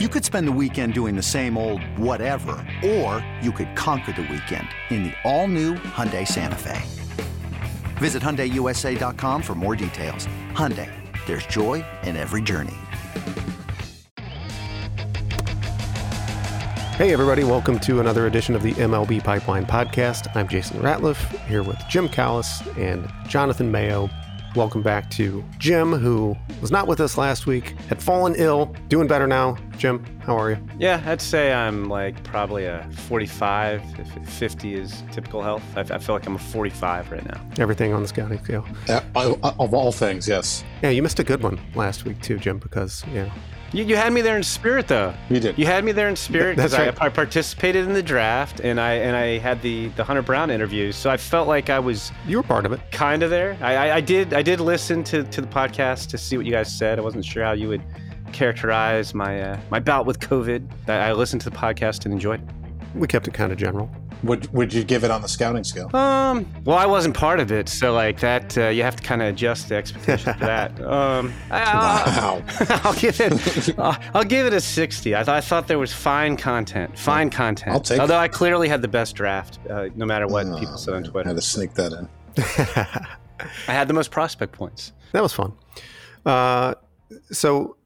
You could spend the weekend doing the same old whatever, or you could conquer the weekend in the all-new Hyundai Santa Fe. Visit HyundaiUSA.com for more details. Hyundai, there's joy in every journey. Hey, everybody, welcome to another edition of the MLB Pipeline Podcast. I'm Jason Ratliff here with Jim Callis and Jonathan Mayo. Welcome back to Jim, who was not with us last week, had fallen ill, doing better now. Jim, how are you? Yeah, I'd say I'm like probably a 45, if 50 is typical health. I, I feel like I'm a 45 right now. Everything on the scouting scale. Uh, of all things, yes. Yeah, you missed a good one last week too, Jim, because, yeah. You, you had me there in spirit, though. You did. You had me there in spirit because right. I, I participated in the draft and I and I had the the Hunter Brown interviews, so I felt like I was You were part of it. kind of there. I, I, I did I did listen to, to the podcast to see what you guys said. I wasn't sure how you would characterize my uh, my bout with COVID. I, I listened to the podcast and enjoyed it. We kept it kind of general. Would would you give it on the scouting scale? Um, well, I wasn't part of it, so like that, uh, you have to kind of adjust the expectations for that. Um, I, Wow. I'll give it. I'll, I'll give it a sixty. I thought I thought there was fine content, fine content. I'll take Although it. I clearly had the best draft, uh, no matter what people said on Twitter. I Twitter. had to sneak that in. I had the most prospect points. That was fun. Uh, so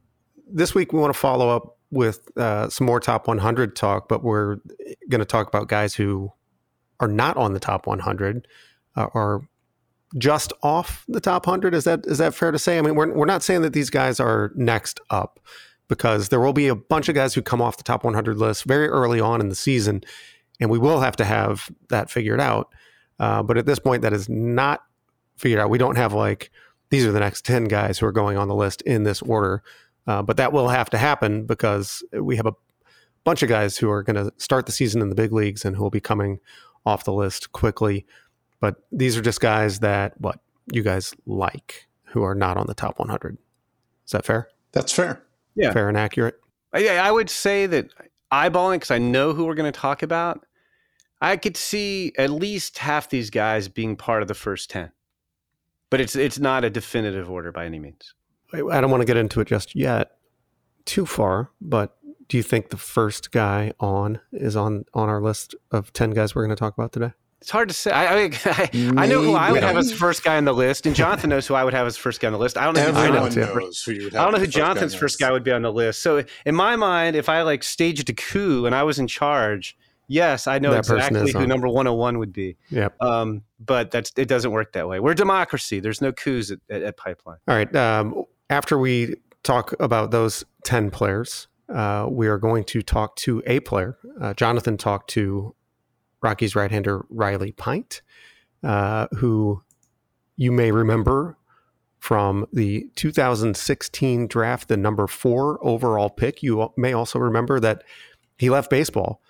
this week we want to follow up with uh, some more top 100 talk, but we're going to talk about guys who are not on the top 100, uh, are just off the top 100. Is that is that fair to say? I mean, we're we're not saying that these guys are next up because there will be a bunch of guys who come off the top 100 list very early on in the season, and we will have to have that figured out. Uh, but at this point, that is not figured out. We don't have like these are the next 10 guys who are going on the list in this order. Uh, but that will have to happen because we have a bunch of guys who are going to start the season in the big leagues and who will be coming off the list quickly. But these are just guys that, what, you guys like who are not on the top 100. Is that fair? That's fair. Yeah. Fair and accurate? Yeah, I would say that eyeballing because I know who we're going to talk about. I could see at least half these guys being part of the first ten, but it's it's not a definitive order by any means. I I don't want to get into it just yet too far, but do you think the first guy on is on on our list of 10 guys we're going to talk about today? It's hard to say. I I, I, I know who I would have as Maybe. first guy on the list, and Jonathan knows who I would have as first guy on the list. I don't know. Who Everyone too. knows who you would have. I don't know who the first guy Jonathan's first guy would be on the list. So in my mind, if I like staged a coup and I was in charge, yes, I know That exactly is who on. number 101 would be. Yep. Um, but that's it doesn't work that way. We're democracy. There's no coups at, at, at Pipeline. All right. Um, after we talk about those 10 players, uh, we are going to talk to a player. Uh, Jonathan talked to Rockies right hander, Riley Pint, uh, who you may remember from the 2016 draft, the number four overall pick. You may also remember that he left baseball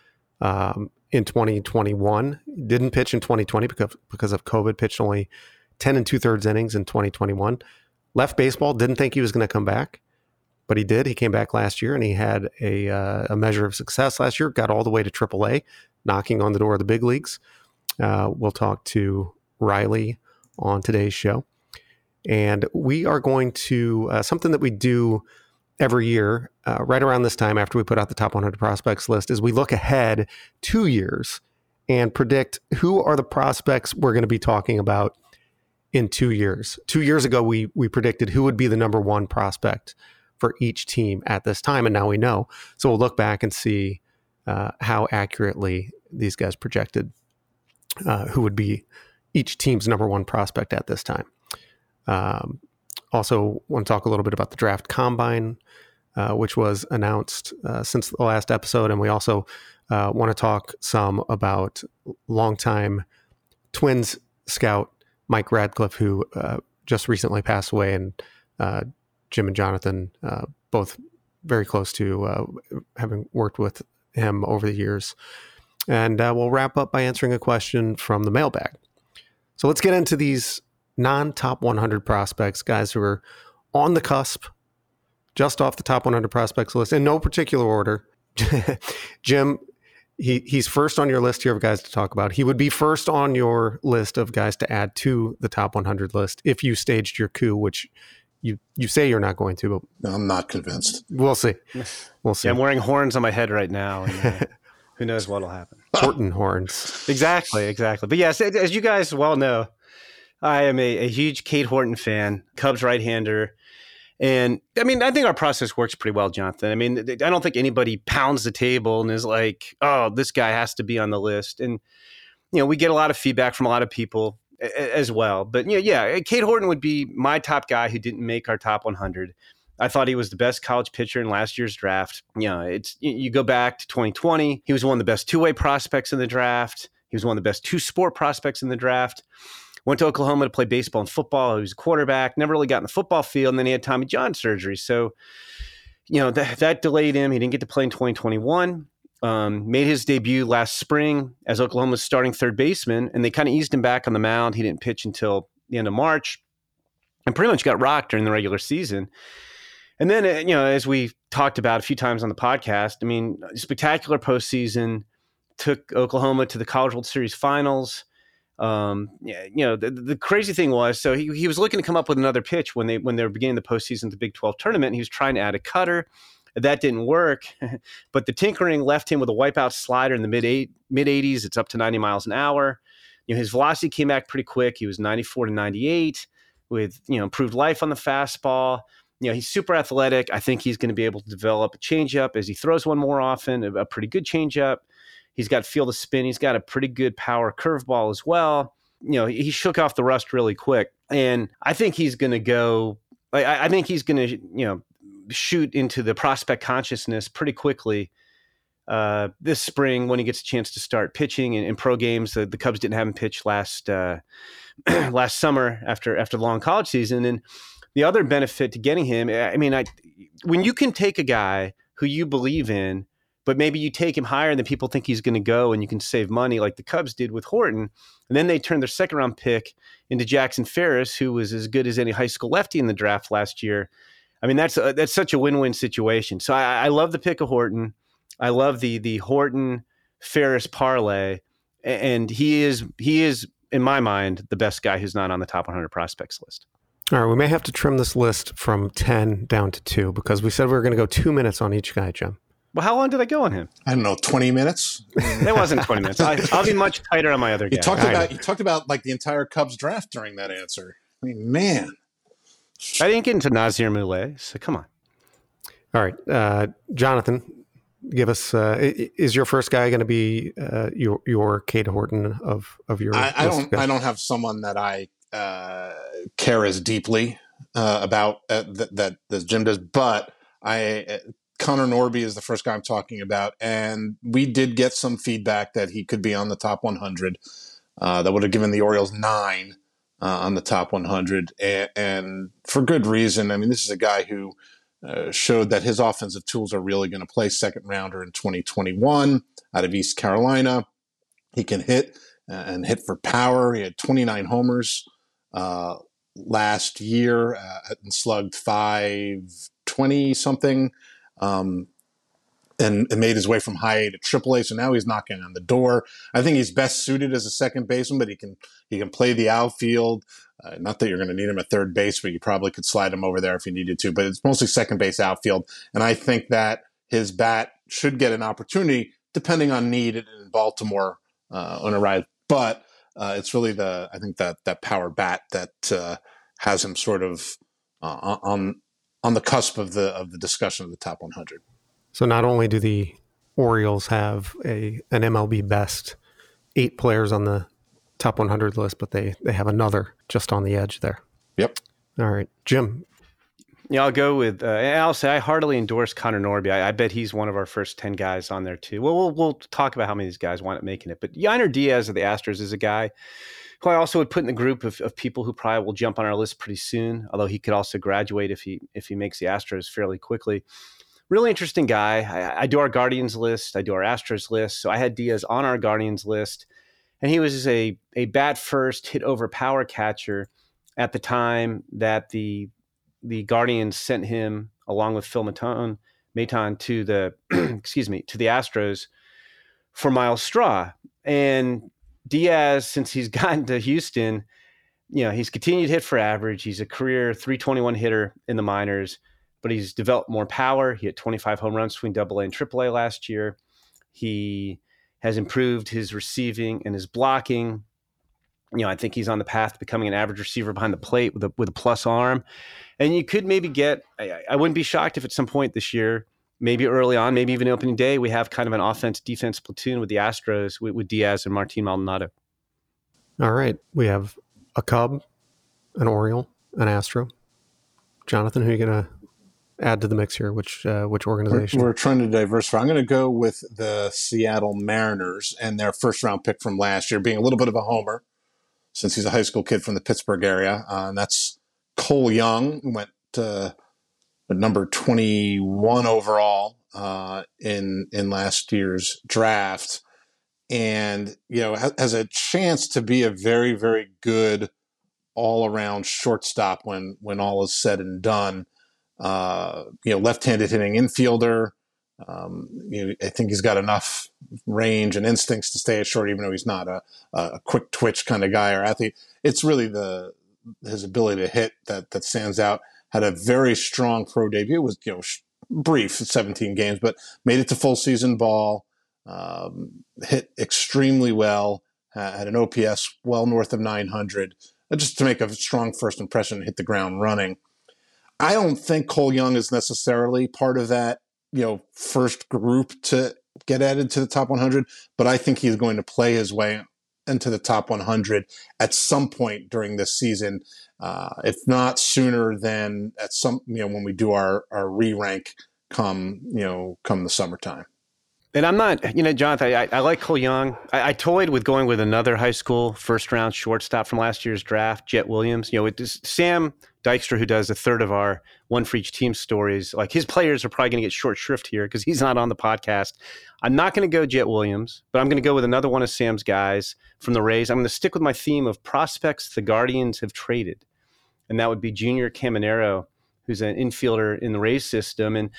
um, in 2021, didn't pitch in 2020 because, because of COVID, pitched only 10 and two thirds innings in 2021 left baseball, didn't think he was going to come back, but he did. He came back last year and he had a, uh, a measure of success last year, got all the way to AAA, knocking on the door of the big leagues. Uh, we'll talk to Riley on today's show. And we are going to, uh, something that we do every year, uh, right around this time after we put out the top 100 prospects list, is we look ahead two years and predict who are the prospects we're going to be talking about in two years. Two years ago, we we predicted who would be the number one prospect for each team at this time, and now we know. So we'll look back and see uh, how accurately these guys projected uh, who would be each team's number one prospect at this time. Um, also, want to talk a little bit about the draft combine, uh, which was announced uh, since the last episode, and we also uh, want to talk some about longtime Twins scout Mike Radcliff, who uh, just recently passed away, and uh, Jim and Jonathan, uh, both very close to uh, having worked with him over the years. And uh, we'll wrap up by answering a question from the mailbag. So let's get into these non top 100 prospects, guys who are on the cusp, just off the top 100 prospects list in no particular order. Jim, he, he's first on your list here of guys to talk about. He would be first on your list of guys to add to the top 100 list if you staged your coup, which you you say you're not going to, but No, I'm not convinced. we'll see. We'll see. Yeah, I'm wearing horns on my head right now, and uh, who knows what'll happen. Horton horns. Exactly, exactly. But yes, as you guys well know, I am a, a huge Cade Horton fan, Cubs right-hander. And I mean, I think our process works pretty well, Jonathan. I mean, I don't think anybody pounds the table and is like, "Oh, this guy has to be on the list." And you know, we get a lot of feedback from a lot of people as well. But you know, yeah, Cade uh, Horton would be my top guy who didn't make our top 100. I thought he was the best college pitcher in last year's draft. You know, it's you go back to 2020, he was one of the best two-way prospects in the draft. He was one of the best two-sport prospects in the draft. Went to Oklahoma to play baseball and football. He was a quarterback, never really got in the football field, and then he had Tommy John surgery. So, you know, that, that delayed him. He didn't get to play in 2021. Um, made his debut last spring as Oklahoma's starting third baseman, and they kind of eased him back on the mound. He didn't pitch until the end of March, and pretty much got rocked during the regular season. And then, uh, you know, as we talked about a few times on the podcast, I mean, spectacular postseason took Oklahoma to the College World Series finals. Um, you know, the, the crazy thing was, so he, he was looking to come up with another pitch when they when they were beginning the postseason of the Big 12 tournament. he was trying to add a cutter. That didn't work, but the tinkering left him with a wipeout slider in the mid eight mid 80s. It's up to 90 miles an hour. You know, his velocity came back pretty quick. He was 94 to 98 with you know improved life on the fastball. You know, he's super athletic. I think he's going to be able to develop a changeup as he throws one more often, a, a pretty good changeup. He's got feel of spin. He's got a pretty good power curveball as well. You know, he shook off the rust really quick, and I think he's going to go. I, I think he's going to you know shoot into the prospect consciousness pretty quickly uh, this spring when he gets a chance to start pitching in, in pro games. The, the, Cubs didn't have him pitch last uh, last summer after after the long college season, and the other benefit to getting him, I mean, I when you can take a guy who you believe in but maybe you take him higher than people think he's going to go and you can save money like the Cubs did with Horton. And then they turned their second round pick into Jackson Ferris, who was as good as any high school lefty in the draft last year. I mean, that's a, that's such a win win situation. So I, I, love the pick of Horton. I love the the Horton Ferris parlay, and he is he is in my mind the best guy who's not on the top 100 prospects list. All right, we may have to trim this list from 10 down to two because we said we were going to go two minutes on each guy, Jim. Well, how long did I go on him? I don't know, twenty minutes. it wasn't twenty minutes. I, will be much tighter on my other. You guy. talked about you talked about like the entire Cubs draft during that answer. I mean, man, I didn't get into Nazier Mulé, so come on. All right, uh, Jonathan, give us. Uh, is your first guy going to be uh, your your Cade Horton of of your? I, I don't. I don't have someone that I uh, care as deeply uh, about uh, that, that that Jim does, but I Connor Norby is the first guy I'm talking about, and we did get some feedback that he could be on the top 100. Uh, that would have given the Orioles nine uh, on the top 100, and, and, for good reason. I mean, this is a guy who uh, showed that his offensive tools are really going to play second rounder in 2021 out of East Carolina. He can hit uh, and hit for power. He had 29 homers uh, last year uh, and slugged 520 something um, and, and, made his way from high A to triple A. So now he's knocking on the door. I think he's best suited as a second baseman, but he can he can play the outfield. Uh, not that you're going to need him at third base, but you probably could slide him over there if you needed to. But it's mostly second base outfield, and I think that his bat should get an opportunity depending on need in Baltimore uh, on a ride. But uh, it's really the I think that that power bat that uh, has him sort of uh, on on the cusp of the of the discussion of the top 100. So not only do the Orioles have a an MLB best eight players on the top 100 list, but they they have another just on the edge there. Yep. All right, Jim. Yeah, I'll go with. Uh, I'll say I heartily endorse Connor Norby. I, I, bet he's one of our first ten guys on there too. Well, we'll we'll talk about how many of these guys wind up making it. But Yainer Diaz of the Astros is a guy who I also would put in the group of, of people who probably will jump on our list pretty soon. Although he could also graduate if he if he makes the Astros fairly quickly. Really interesting guy. I, I do our Guardians list. I do our Astros list. So I had Diaz on our Guardians list, and he was a a bat first hit over power catcher at the time that the the Guardians sent him along with Phil Maton, Maton to the excuse me to the Astros for Myles Straw. And Diaz, since he's gotten to Houston, you know, he's continued to hit for average. He's a career 321 hitter in the minors, but he's developed more power. He had 25 home runs between double A and triple A last year. He has improved his receiving and his blocking. You know, I think he's on the path to becoming an average receiver behind the plate with a with a plus arm. And you could maybe get I, I wouldn't be shocked if at some point this year, maybe early on, maybe even opening day, we have kind of an offense defense platoon with the Astros with, with Diaz and Martin Maldonado. All right. We have a Cub, an Oriole, an Astro. Jonathan, who are you going to add to the mix here? Which uh, which organization? We're, we're, trying to diversify. I'm going to go with the Seattle Mariners and their first round pick from last year, being a little bit of a homer since he's a high school kid from the Pittsburgh area. Uh, and that's Cole Young, went to number 21 overall uh, in in last year's draft and you know has a chance to be a very very good all around shortstop when when all is said and done. Uh, you know, left-handed hitting infielder. Um, you know, I think he's got enough range and instincts to stay at short, even though he's not a, a quick twitch kind of guy or athlete. It's really the his ability to hit that that stands out. Had a very strong pro debut. It was you know brief, 17 games, but made it to full season ball um, hit extremely well, had an OPS well north of 900, uh, just to make a strong first impression, hit the ground running. I don't think Cole Young is necessarily part of that, you know, first group to get added to the top 100, but I think he's going to play his way into the top 100 at some point during this season, uh, if not sooner than at some, you know, when we do our, our re-rank come, you know, come the summertime. And I'm not, you know, Jonathan, I, I like Cole Young. I, I, toyed with going with another high school first round shortstop from last year's draft, Jett Williams. You know, with Sam Dykstra, who does a third of our one for each team stories, like his players are probably going to get short shrift here because he's not on the podcast. I'm not going to go Jett Williams, but I'm going to go with another one of Sam's guys from the Rays. I'm going to stick with my theme of prospects the Guardians have traded, and that would be Junior Caminero who's an infielder in the Rays system. And,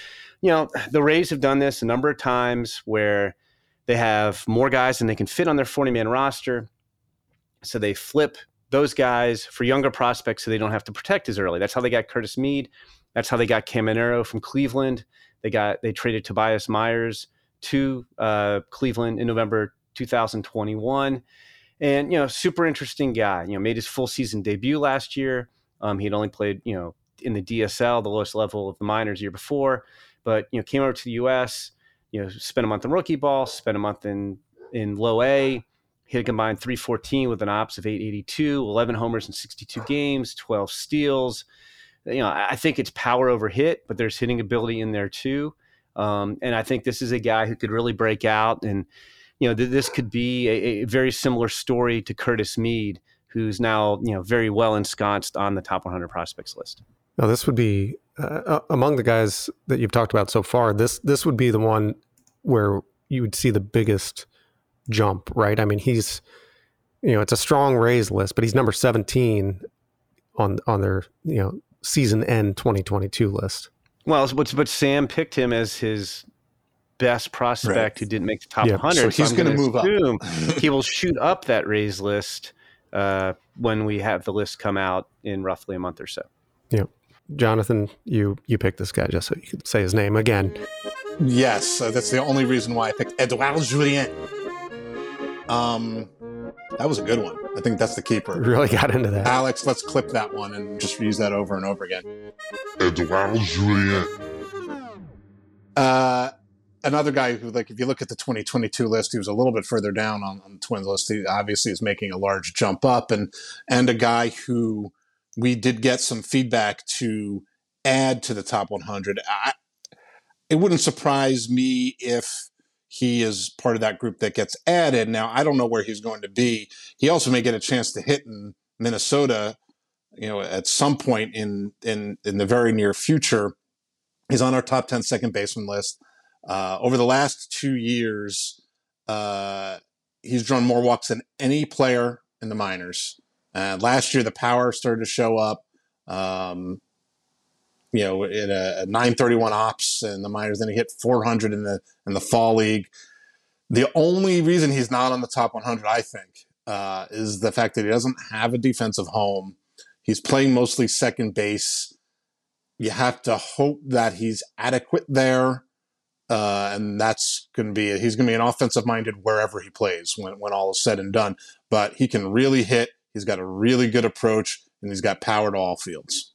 you know, the Rays have done this a number of times where they have more guys than they can fit on their 40 man roster. So they flip those guys for younger prospects so they don't have to protect as early. That's how they got Curtis Mead. That's how they got Caminero from Cleveland. They got they traded Tobias Myers to uh, Cleveland in November 2021. And you know, super interesting guy. You know, made his full season debut last year. Um, he had only played you know in the DSL, the lowest level of the minors year before, but you know came over to the U.S. You know, spent a month in rookie ball, spent a month in in low A, hit a combined 314 with an ops of 882, 11 homers in 62 games, 12 steals. You know, I think it's power over hit, but there's hitting ability in there too. Um, and I think this is a guy who could really break out. And, you know, th- this could be a, a, very similar story to Curtis Mead, who's now, you know, very well ensconced on the top 100 prospects list. Now, this would be uh, uh, among the guys that you've talked about so far. This this would be the one where you would see the biggest jump, right? I mean, he's you know it's a strong Rays list, but he's number seventeen on on their you know season end twenty twenty two list. Well, but but Sam picked him as his best prospect right. who didn't make the top yeah. 100. So he's so going to move up. he will shoot up that Rays list uh, when we have the list come out in roughly a month or so. Yeah. Jonathan, you you picked this guy just so you could say his name again. Yes, uh, that's the only reason why I picked Edouard Julien. Um, that was a good one. I think that's the keeper. Really got into that. Alex, let's clip that one and just use that over and over again. Edouard Julien. Uh, another guy who, like, if you look at the 2022 list, he was a little bit further down on, on the Twins list. He obviously is making a large jump up, and and a guy who we did get some feedback to add to the top 100. I, it wouldn't surprise me if he is part of that group that gets added. Now, I don't know where he's going to be. He also may get a chance to hit in Minnesota, you know, at some point in in in the very near future. He's on our top 10 second baseman list. Uh, over the last two years, uh, he's drawn more walks than any player in the minors. Uh, last year, the power started to show up. Um, you know, in a, a 931 ops and the minors. Then he hit 400 in the in the fall league. The only reason he's not on the top 100, I think, uh, is the fact that he doesn't have a defensive home. He's playing mostly second base. You have to hope that he's adequate there. Uh, and that's going to be he's going to be an offensive minded wherever he plays when, when all is said and done. But he can really hit. He's got a really good approach, and he's got power to all fields.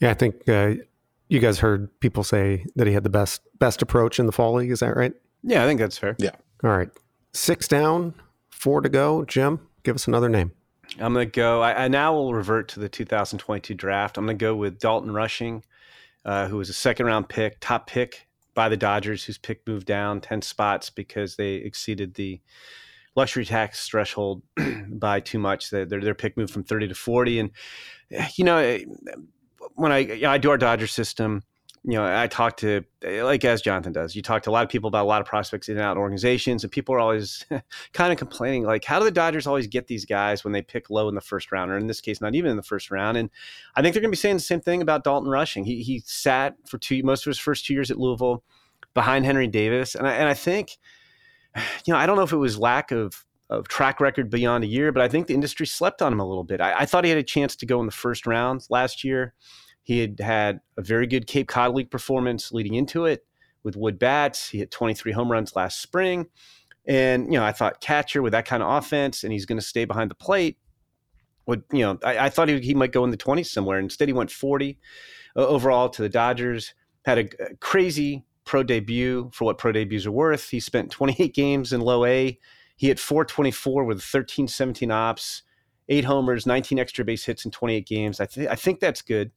Yeah, I think uh, you guys heard people say that he had the best best approach in the fall league. Is that right? Yeah, I think that's fair. Yeah. All right, six down, four to go. Jim, give us another name. I'm going to go. I, I, now will revert to the 2022 draft. I'm going to go with Dalton Rushing, uh, who was a second round pick, top pick by the Dodgers, whose pick moved down 10 spots because they exceeded the luxury tax threshold by too much. Their, their pick moved from 30 to 40. And, eh, you know, eh, when I, you know, I do our Dodger system, you know, I talk to eh, like as Jonathan does. You talk to a lot of people about a lot of prospects in and out organizations, and people are always kind of complaining, like, how do the Dodgers always get these guys when they pick low in the first round, or in this case, not even in the first round? And I think they're going to be saying the same thing about Dalton Rushing. He he sat for two most of his first two years at Louisville behind Henry Davis, and I, and I think, you know, I don't know if it was lack of of track record beyond a year, but I think the industry slept on him a little bit. I, I thought he had a chance to go in the first round last year. He had had a very good Cape Cod League performance leading into it with wood bats. He hit 23 home runs last spring. And, you know, I thought catcher with that kind of offense and he's going to stay behind the plate. Would, you know, I, I thought he, he, might go in the 20s somewhere. Instead, he went 40 uh, overall to the Dodgers. Had a, a crazy pro debut for what pro debuts are worth. He spent 28 games in low A. He hit 424 with 13, 17 ops, eight homers, 19 extra base hits in 28 games. I, th- I think that's good.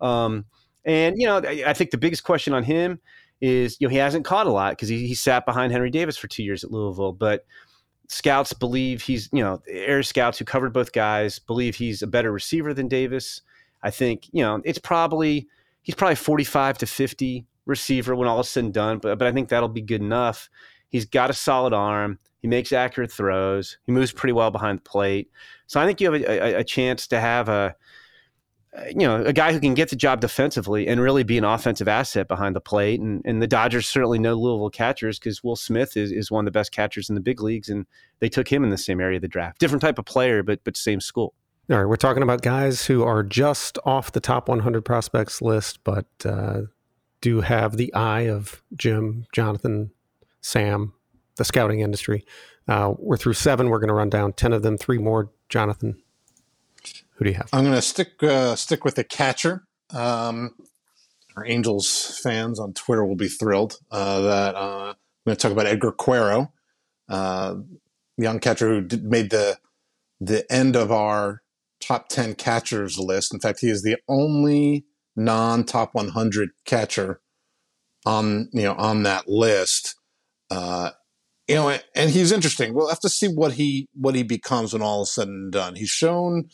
Um, and you know, I, I think the biggest question on him is you know he hasn't caught a lot because he, he sat behind Henry Davis for two years at Louisville, but scouts believe he's you know air scouts who covered both guys believe he's a better receiver than Davis. I think you know it's probably he's probably 45 to 50 receiver when all is said and done, but but I think that'll be good enough. He's got a solid arm. He makes accurate throws. He moves pretty well behind the plate. So I think you have a, a, a chance to have a you know, a guy who can get the job defensively and really be an offensive asset behind the plate. And, and the Dodgers certainly know Louisville catchers because Will Smith is, is one of the best catchers in the big leagues, and they took him in the same area of the draft. Different type of player, but but same school. All right, we're talking about guys who are just off the top 100 prospects list, but uh, do have the eye of Jim, Jonathan, Sam, the scouting industry. Uh, we're through seven. We're going to run down 10 of them, three more. Jonathan, who do you have? I'm going to stick uh, stick with the catcher. Um, our Angels fans on Twitter will be thrilled uh, that uh, I'm going to talk about Edgar Quero, uh, young catcher who did, made the the end of our top 10 catchers list. In fact, he is the only non top 100 catcher on you know on that list. Uh, you know, and he's interesting. We'll have to see what he what he becomes when all is said and done. He's shown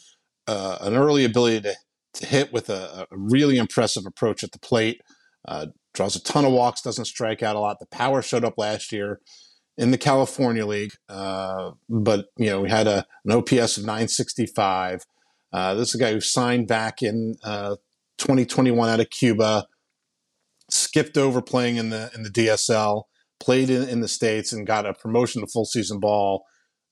uh, an early ability to, to hit with a, a really impressive approach at the plate. Uh, draws a ton of walks, doesn't strike out a lot. The power showed up last year in the California League, uh, but you know we had a, an OPS of 965. Uh, this is a guy who signed back in uh, 2021 out of Cuba, skipped over playing in the in the DSL, played in, in the states, and got a promotion to full season ball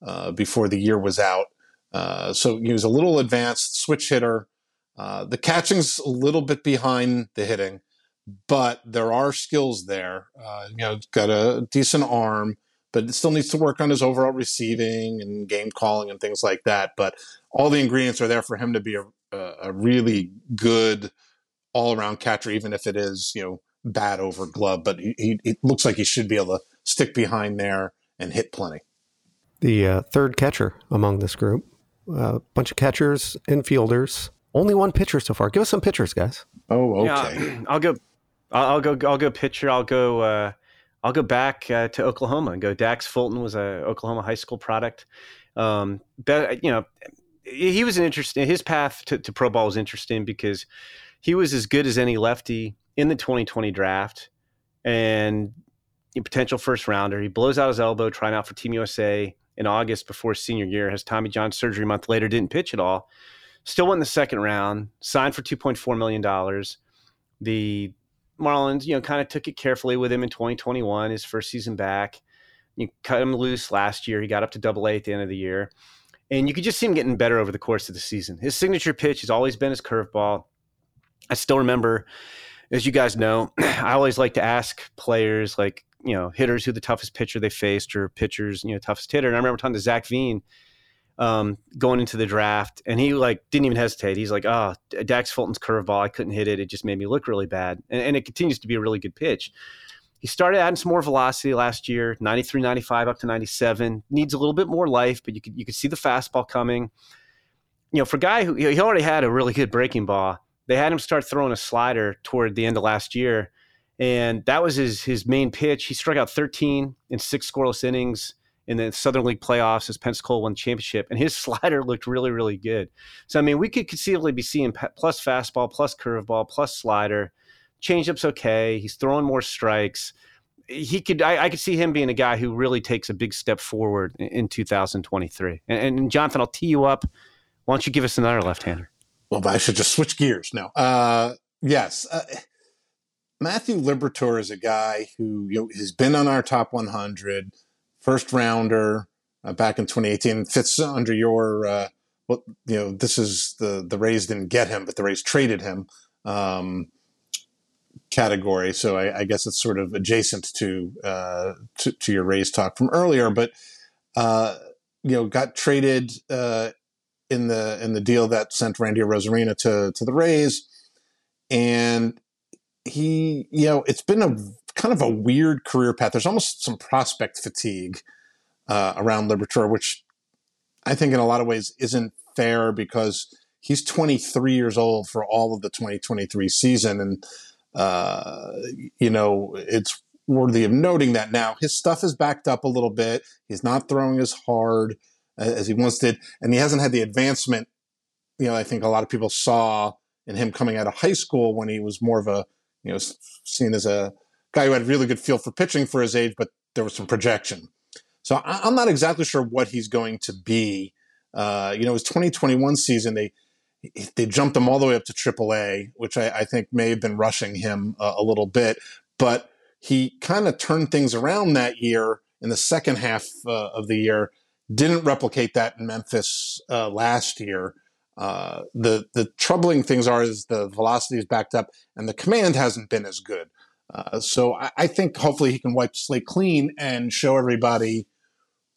uh, before the year was out. Uh, so he was a little advanced switch hitter. Uh, the catching's a little bit behind the hitting, but there are skills there. Uh, you know, got a decent arm, but it still needs to work on his overall receiving and game calling and things like that. But all the ingredients are there for him to be a, a really good all around catcher, even if it is you know bad over glove. But he, he, it looks like he should be able to stick behind there and hit plenty. The uh, third catcher among this group a uh, bunch of catchers, infielders. Only one pitcher so far. Give us some pitchers, guys. Oh, okay. Yeah, I'll go. I'll, go. I'll go pitcher. I'll go. Uh, I'll go back uh, to Oklahoma and go. Dax Fulton was a Oklahoma high school product. Um, but you know, he was an interesting. His path to, to pro ball was interesting because he was as good as any lefty in the 2020 draft, and potential first rounder. He blows out his elbow trying out for Team USA in August before senior year, has Tommy John surgery a month later, didn't pitch at all. Still won the second round, signed for $2.4 million. The Marlins, you know, kind of took it carefully with him in 2021, his first season back. You cut him loose last year. He got up to double A at the end of the year. And you could just see him getting better over the course of the season. His signature pitch has always been his curveball. I still remember, as you guys know, I always like to ask players, like you know, hitters who the toughest pitcher they faced or pitchers, you know, toughest hitter. And I remember talking to Zach Veen um, going into the draft, and he like didn't even hesitate. He's like, "Oh, Dax Fulton's curveball, I couldn't hit it. It just made me look really bad." And, and, it continues to be a really good pitch. He started adding some more velocity last year, 93, 95 up to 97. Needs a little bit more life, but you could you could see the fastball coming. You know, for a guy who he already had a really good breaking ball, they had him start throwing a slider toward the end of last year, and that was his his main pitch. He struck out 13 in six scoreless innings in the Southern League playoffs as Pensacola won championship, and his slider looked really, really good. So I mean, we could conceivably be seeing plus fastball, plus curveball, plus slider. Changeup's okay. He's throwing more strikes. He could. I, I, could see him being a guy who really takes a big step forward in, in 2023. And, and, Jonathan, I'll tee you up. Why don't you give us another left-hander? Well, I should just switch gears now. Uh, yes. Uh, Matthew Liberatore is a guy who you know, has been on our top 100 first rounder uh, back in 2018 fits under your uh, well, you know, this is the the Rays didn't get him, but the Rays traded him um, category. So I, I, guess it's sort of adjacent to, uh, to, to your Rays talk from earlier. But uh, you know, got traded uh, in the in the deal that sent Randy Arozarena to to the Rays, and he, you know, it's been a kind of a weird career path. There's almost some prospect fatigue uh, around Liberatore, which I think in a lot of ways isn't fair because he's 23 years old for all of the 2023 season. And, uh, you know, it's worthy of noting that now his stuff is backed up a little bit. He's not throwing as hard as he once did. And he hasn't had the advancement, you know, I think a lot of people saw in him coming out of high school when he was more of a, you know, seen as a guy who had really good feel for pitching for his age, but there was some projection. So I, am not exactly sure what he's going to be. Uh, you know, his 2021 season, they they jumped him all the way up to AAA, which I, I think may have been rushing him uh, a little bit. But he kind of turned things around that year in the second half uh, of the year. Didn't replicate that in Memphis uh, last year. Uh, the the troubling things are is the velocity is backed up and the command hasn't been as good. Uh, so I, I, think hopefully he can wipe the slate clean and show everybody,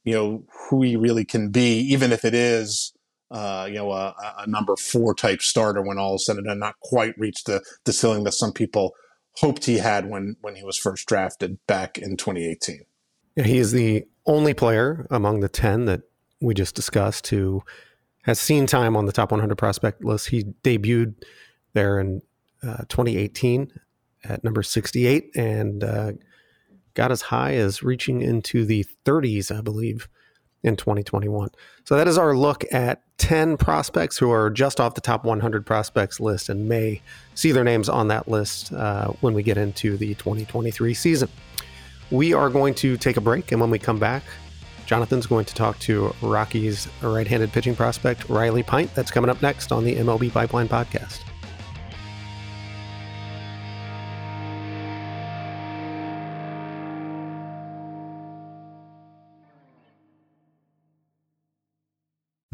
you know, who he really can be, even if it is, uh, you know, a, a, number four type starter when all of a sudden and not quite reached the, the ceiling that some people hoped he had when when he was first drafted back in 2018. Yeah, he is the only player among the 10 that we just discussed who has seen time on the top 100 prospect list. He debuted there in uh, 2018 at number 68 and uh, got as high as reaching into the 30s, I believe, in 2021. So that is our look at 10 prospects who are just off the top 100 prospects list and may see their names on that list uh, when we get into the 2023 season. We are going to take a break, and when we come back, Jonathan's going to talk to Rockies right handed pitching prospect Riley Pint. That's coming up next on the MLB Pipeline Podcast.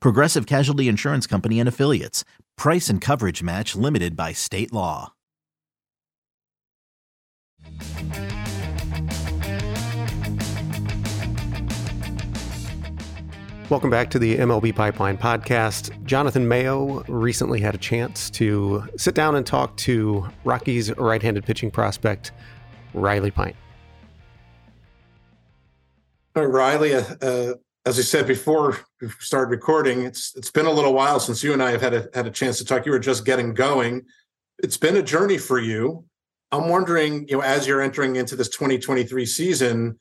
Progressive Casualty Insurance Company and Affiliates. Price and coverage match limited by state law. Welcome back to the MLB Pipeline podcast. Jonathan Mayo recently had a chance to sit down and talk to Rockies right handed pitching prospect Riley Pint. Riley, uh, uh as I said before we started recording, it's it's been a little while since you and I have had a had a chance to talk. You were just getting going. It's been a journey for you. I'm wondering, you know, as you're entering into this 2023 season,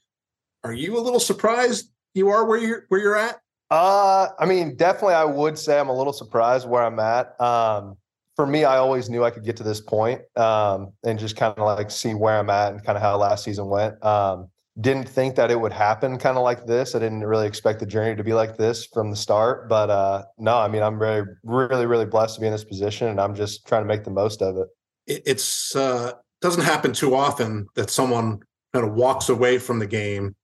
are you a little surprised you are where you're where you're at? Uh, I mean, definitely, I would say I'm a little surprised where I'm at. Um, for me, I always knew I could get to this point, um, and just kind of like see where I'm at and kind of how last season went. Um, didn't think that it would happen kind of like this. I didn't really expect the journey to be like this from the start. But uh, no, I mean, I'm really, really, really blessed to be in this position, and I'm just trying to make the most of it. it it's uh, doesn't happen too often that someone kind of walks away from the game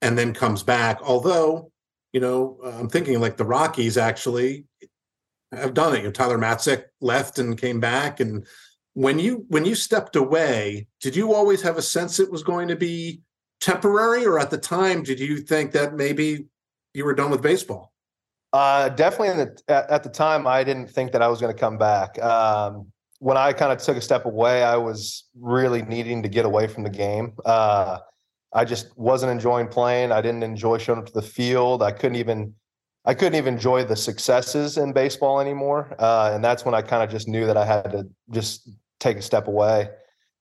and then comes back. Although, you know, uh, I'm thinking like the Rockies actually have done it. You know, Tyler Matzek left and came back, and when you when you stepped away, did you always have a sense it was going to be temporary, or at the time, did you think that maybe you were done with baseball? Uh, definitely the, at, the time, I didn't think that I was going to come back. Um, when I kind of took a step away, I was really needing to get away from the game. Uh, I just wasn't enjoying playing. I didn't enjoy showing up to the field. I couldn't even I couldn't even enjoy the successes in baseball anymore. Uh, and that's when I kind of just knew that I had to just take a step away.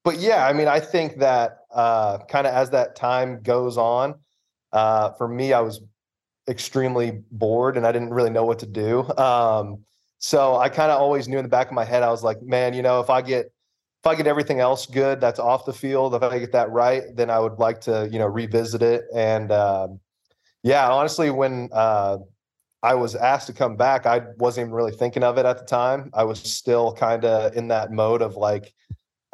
But yeah, I mean, I think that uh, kind of as that time goes on, uh, for me, I was extremely bored and I didn't really know what to do. Um, so I kind of always knew in the back of my head, I was like, man, you know, if I get if I get everything else good that's off the field, if I get that right, then I would like to, you know, revisit it. And um, yeah, honestly, when uh, I was asked to come back, I wasn't even really thinking of it at the time. I was still kind of in that mode of like,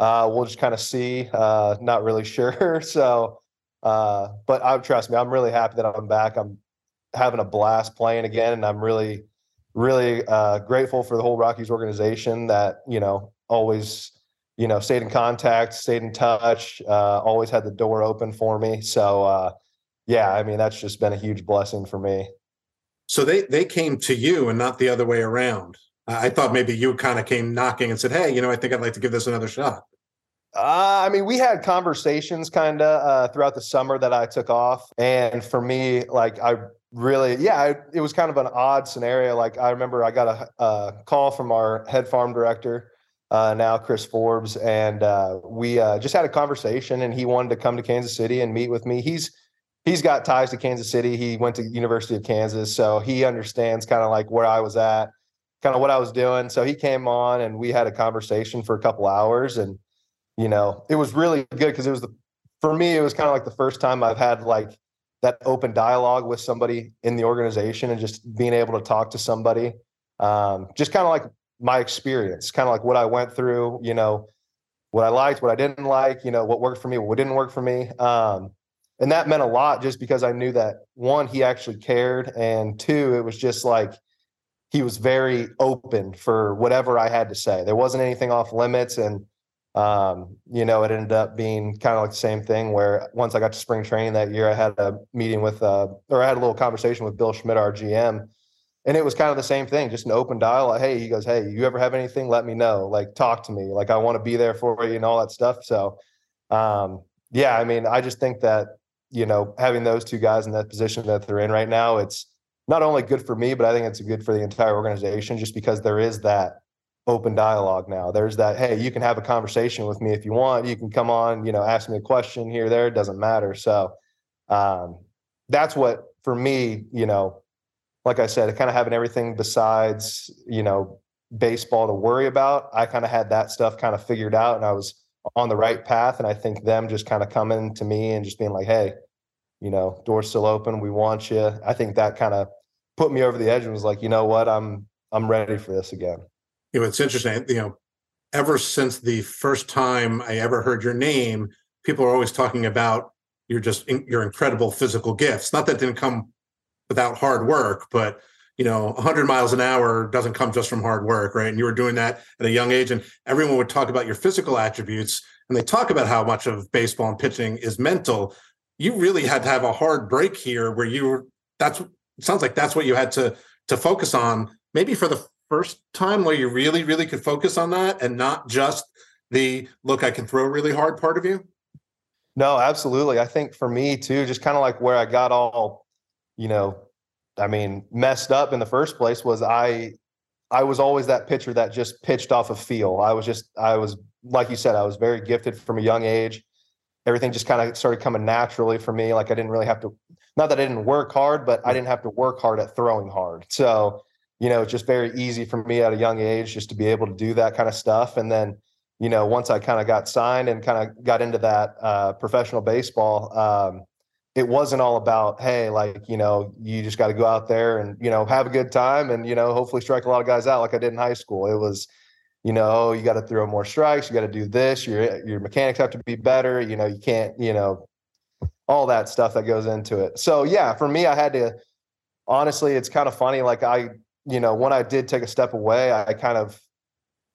uh, we'll just kind of see, uh, not really sure. so, uh, but I trust me, I'm really happy that I'm back. I'm having a blast playing again, and I'm really, really uh, grateful for the whole Rockies organization that you know always you know, stayed in contact, stayed in touch, uh, always had the door open for me. So, uh, yeah, I mean, that's just been a huge blessing for me. So they they came to you and not the other way around. I thought maybe you kind of came knocking and said, "Hey, you know, I think I'd like to give this another shot." Uh, I mean, we had conversations kind of uh, throughout the summer that I took off, and for me, like I really, yeah, I, it was kind of an odd scenario. Like I remember I got a, a call from our head farm director uh, now Chris Forbes, and uh, we uh, just had a conversation. And he wanted to come to Kansas City and meet with me. He's he's got ties to Kansas City. He went to University of Kansas, so he understands kind of like where I was at, kind of what I was doing. So he came on, and we had a conversation for a couple hours, and you know, it was really good because it was the for me, it was kind of like the first time I've had like that open dialogue with somebody in the organization and just being able to talk to somebody. Um, just kind of like my experience, kind of like what I went through, you know, what I liked, what I didn't like, you know, what worked for me, what didn't work for me. Um, and that meant a lot just because I knew that one, he actually cared. And two, it was just like he was very open for whatever I had to say. There wasn't anything off limits. And, um, you know, it ended up being kind of like the same thing where once I got to spring training that year, I had a meeting with, uh, or I had a little conversation with Bill Schmidt, our GM and it was kind of the same thing, just an open dialogue. Hey, he goes, Hey, you ever have anything? Let me know. Like, talk to me. Like, I want to be there for you and all that stuff. So, um, yeah, I mean, I just think that, you know, having those two guys in that position that they're in right now, it's not only good for me, but I think it's good for the entire organization just because there is that open dialogue now. There's that, hey, you can have a conversation with me if you want. You can come on, you know, ask me a question here, there, it doesn't matter. So, um, that's what for me, you know, like I said, kind of having everything besides, you know, baseball to worry about. I kind of had that stuff kind of figured out and I was on the right path. And I think them just kind of coming to me and just being like, hey, you know, door's still open. We want you. I think that kind of put me over the edge and was like, you know what, I'm I'm ready for this again. You know, it's interesting. You know, ever since the first time I ever heard your name, people are always talking about your just your incredible physical gifts. Not that it didn't come without hard work, but you know, 100 miles an hour doesn't come just from hard work, right? And you were doing that at a young age, and everyone would talk about your physical attributes, and they talk about how much of baseball and pitching is mental. You really had to have a hard break here, where you were. That's sounds like that's what you had to to focus on, maybe for the first time, where you really, really could focus on that, and not just the look. I can throw really hard part of you. No, absolutely. I think for me too, just kind of like where I got all you know, I mean, messed up in the first place was I I was always that pitcher that just pitched off a of feel. I was just I was like you said, I was very gifted from a young age. everything just kind of started coming naturally for me. Like I didn't really have to, not that I didn't work hard, but I mm. didn't have to work hard at throwing hard. So, you know, it's just very easy for me at a young age just to be able to do that kind of stuff. And then, you know, once I kind of got signed and kind of got into that uh, professional baseball, um, it wasn't all about, hey, like, you know, you just got to go out there and, you know, have a good time and, you know, hopefully strike a lot of guys out like I did in high school. It was, you know, you got to throw more strikes, you got to do this, your your mechanics have to be better, you know, you can't, you know, all that stuff that goes into it. So yeah, for me, I had to honestly, it's kind of funny. Like I, you know, when I did take a step away, I kind of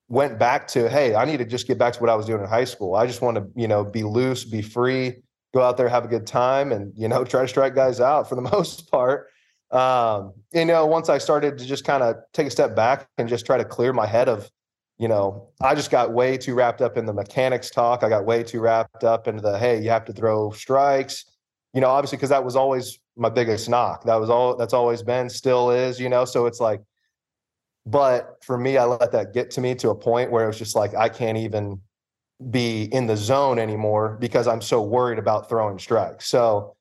went back to, hey, I need to just get back to what I was doing in high school. I just want to, you know, be loose, be free, go out there, have a good time, and you know, try to strike guys out for the most part. Um, you know, once I started to just kind of take a step back and just try to clear my head of you know, I just got way too wrapped up in the mechanics talk. I got way too wrapped up into the hey, you have to throw strikes. You know, obviously because that was always my biggest knock. That was all that's always been, still is, you know. So it's like, but for me, I let that get to me to a point where it was just like I can't even be in the zone anymore because I'm so worried about throwing strikes. So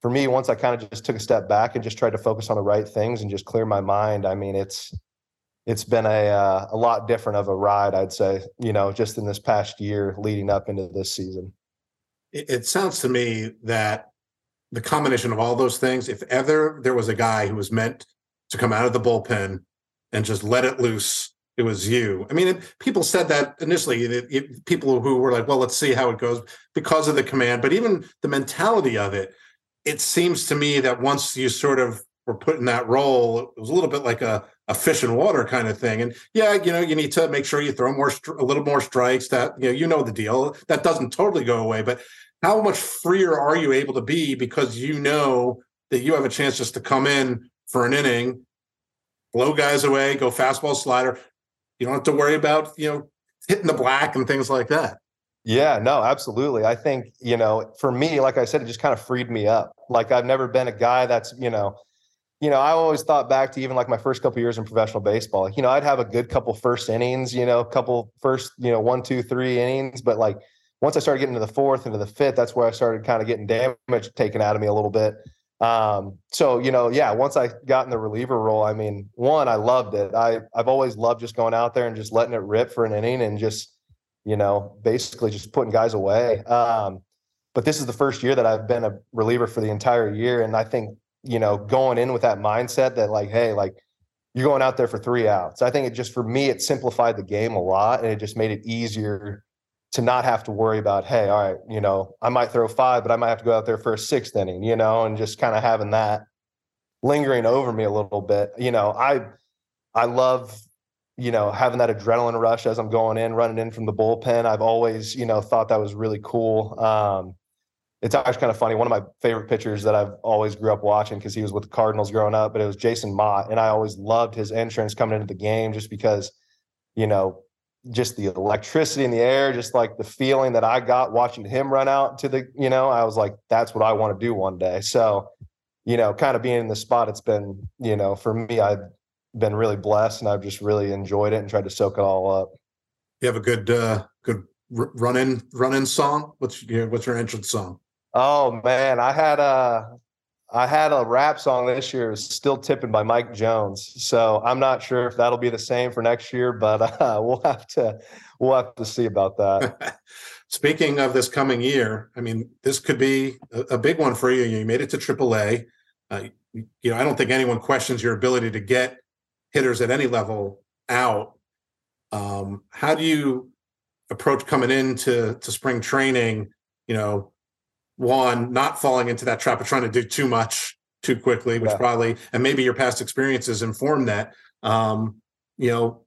for me, once I kind of just took a step back and just tried to focus on the right things and just clear my mind, I mean, it's it's been a uh, a lot different of a ride, I'd say. You know, just in this past year leading up into this season. It, it sounds to me that the combination of all those things. If ever there was a guy who was meant to come out of the bullpen and just let it loose, it was you. I mean, people said that initially. It, it, people who were like, "Well, let's see how it goes," because of the command, but even the mentality of it. It seems to me that once you sort of were put in that role, it was a little bit like a a fish and water kind of thing. And yeah, you know, you need to make sure you throw more, a little more strikes. That you know, you know the deal. That doesn't totally go away, but how much freer are you able to be because you know that you have a chance just to come in for an inning, blow guys away, go fastball slider. You don't have to worry about you know hitting the black and things like that. Yeah, no, absolutely. I think, you know, for me, like I said, it just kind of freed me up. Like I've never been a guy that's, you know, you know, I always thought back to even like my first couple years in professional baseball. You know, I'd have a good couple first innings, you know, a couple first, you know, one, two, three innings. But like once I started getting to the fourth into the fifth, that's where I started kind of getting damage taken out of me a little bit. Um, so you know, yeah, once I got in the reliever role, I mean, one, I loved it. I I've always loved just going out there and just letting it rip for an inning and just, you know, basically just putting guys away. Um, but this is the first year that I've been a reliever for the entire year, and I think you know, going in with that mindset that like, hey, like you're going out there for three outs. I think it just for me, it simplified the game a lot and it just made it easier to not have to worry about, hey, all right, you know, I might throw five, but I might have to go out there for a sixth inning, you know, and just kind of having that lingering over me a little bit. You know, I I love, you know, having that adrenaline rush as I'm going in, running in from the bullpen. I've always, you know, thought that was really cool. Um, it's actually kind of funny. One of my favorite pitchers that I've always grew up watching because he was with the Cardinals growing up, but it was Jason Motte. and I always loved his entrance coming into the game just because, you know, just the electricity in the air, just like the feeling that I got watching him run out to the, you know, I was like, that's what I want to do one day. So, you know, kind of being in the spot, it's been, you know, for me, I've been really blessed and I've just really enjoyed it and tried to soak it all up. You have a good, uh, good run in, run in song. What's your, what's your entrance song? Oh man, I had a I had a rap song this year, "Still Tipping" by Mike Jones. So I'm not sure if that'll be the same for next year, but uh, we'll have to we'll have to see about that. Speaking of this coming year, I mean, this could be a, a big one for you. You made it to AAA. Uh, you know, I don't think anyone questions your ability to get hitters at any level out. Um, how do you approach coming into to spring training? You know, one not falling into that trap of trying to do too much too quickly which yeah. probably and maybe your past experiences inform that um you know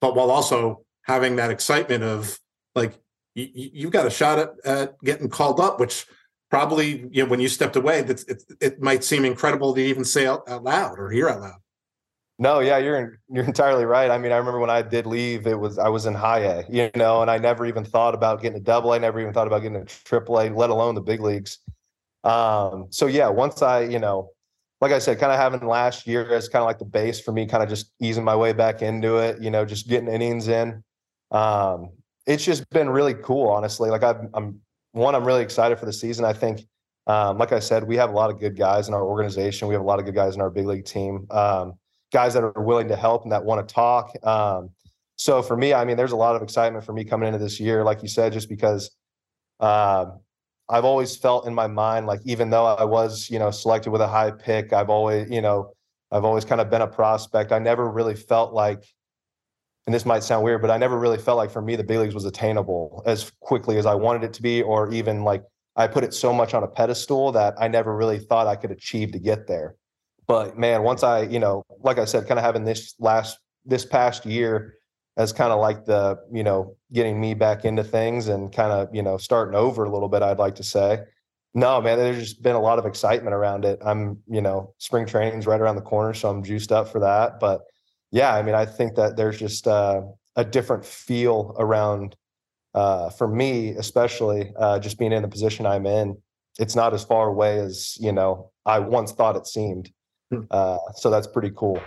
but while also having that excitement of like you, you've got a shot at, at getting called up which probably you know when you stepped away that it, it might seem incredible to even say out, out loud or hear out loud no, yeah, you're you're entirely right. I mean, I remember when I did leave, it was I was in high A, you know, and I never even thought about getting a double A, never even thought about getting a triple A, let alone the big leagues. Um, so yeah, once I, you know, like I said, kind of having last year as kind of like the base for me, kind of just easing my way back into it, you know, just getting innings in. Um, it's just been really cool, honestly. Like I've, I'm one, I'm really excited for the season. I think, um, like I said, we have a lot of good guys in our organization. We have a lot of good guys in our big league team, um, guys that are willing to help and that want to talk. Um, so for me, I mean, there's a lot of excitement for me coming into this year, like you said, just because um, I've always felt in my mind, like even though I was, you know, selected with a high pick, I've always, you know, I've always kind of been a prospect. I never really felt like and this might sound weird, but I never really felt like for me the big leagues was attainable as quickly as I wanted it to be, or even like I put it so much on a pedestal that I never really thought I could achieve to get there. But man, once I, you know, like I said, kind of having this last this past year as kind of like the, you know, getting me back into things and kind of, you know, starting over a little bit, I'd like to say. No, man, there's just been a lot of excitement around it. I'm, you know, spring training's right around the corner, so I'm juiced up for that. But yeah, I mean, I think that there's just uh, a different feel around uh, for me, especially uh, just being in the position I'm in. It's not as far away as you know I once thought it seemed. Hmm. Uh, so that's pretty cool.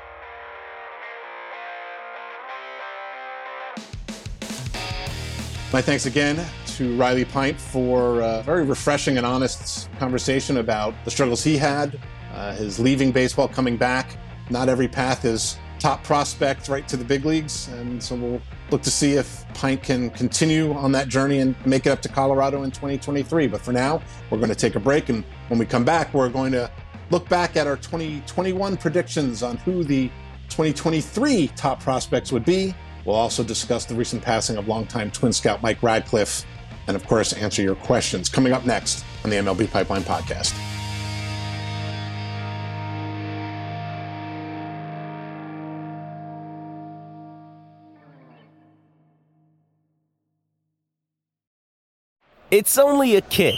My thanks again to Riley Pint for a very refreshing and honest conversation about the struggles he had, uh, his leaving baseball, coming back. Not every path is top prospect right to the big leagues. And so we'll look to see if Pint can continue on that journey and make it up to Colorado in 2023. But for now, we're going to take a break. And when we come back, we're going to look back at our 2021 predictions on who the 2023 top prospects would be. We'll also discuss the recent passing of longtime Twin Scout Mike Radcliff, and of course, answer your questions coming up next on the MLB Pipeline Podcast. It's only a kick,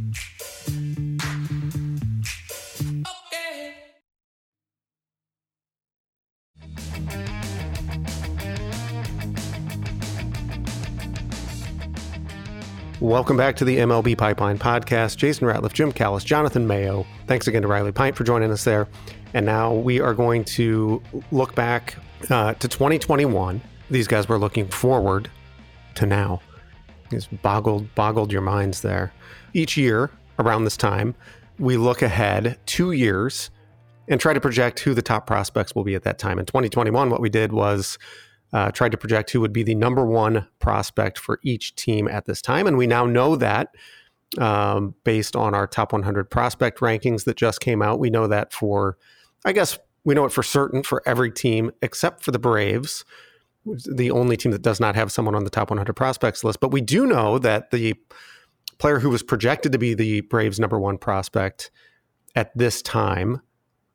Welcome back to the MLB Pipeline Podcast. Jason Ratliff, Jim Callis, Jonathan Mayo. Thanks again to Riley Pint for joining us there. And now we are going to look back uh, to 2021. These guys were looking forward to now. It's boggled boggled your minds there. Each year around this time, we look ahead two years and try to project who the top prospects will be at that time. In 2021, what we did was uh, tried to project who would be the number one prospect for each team at this time. And we now know that um, based on our top 100 prospect rankings that just came out. We know that for, I guess, we know it for certain for every team except for the Braves, the only team that does not have someone on the top 100 prospects list. But we do know that the player who was projected to be the Braves' number one prospect at this time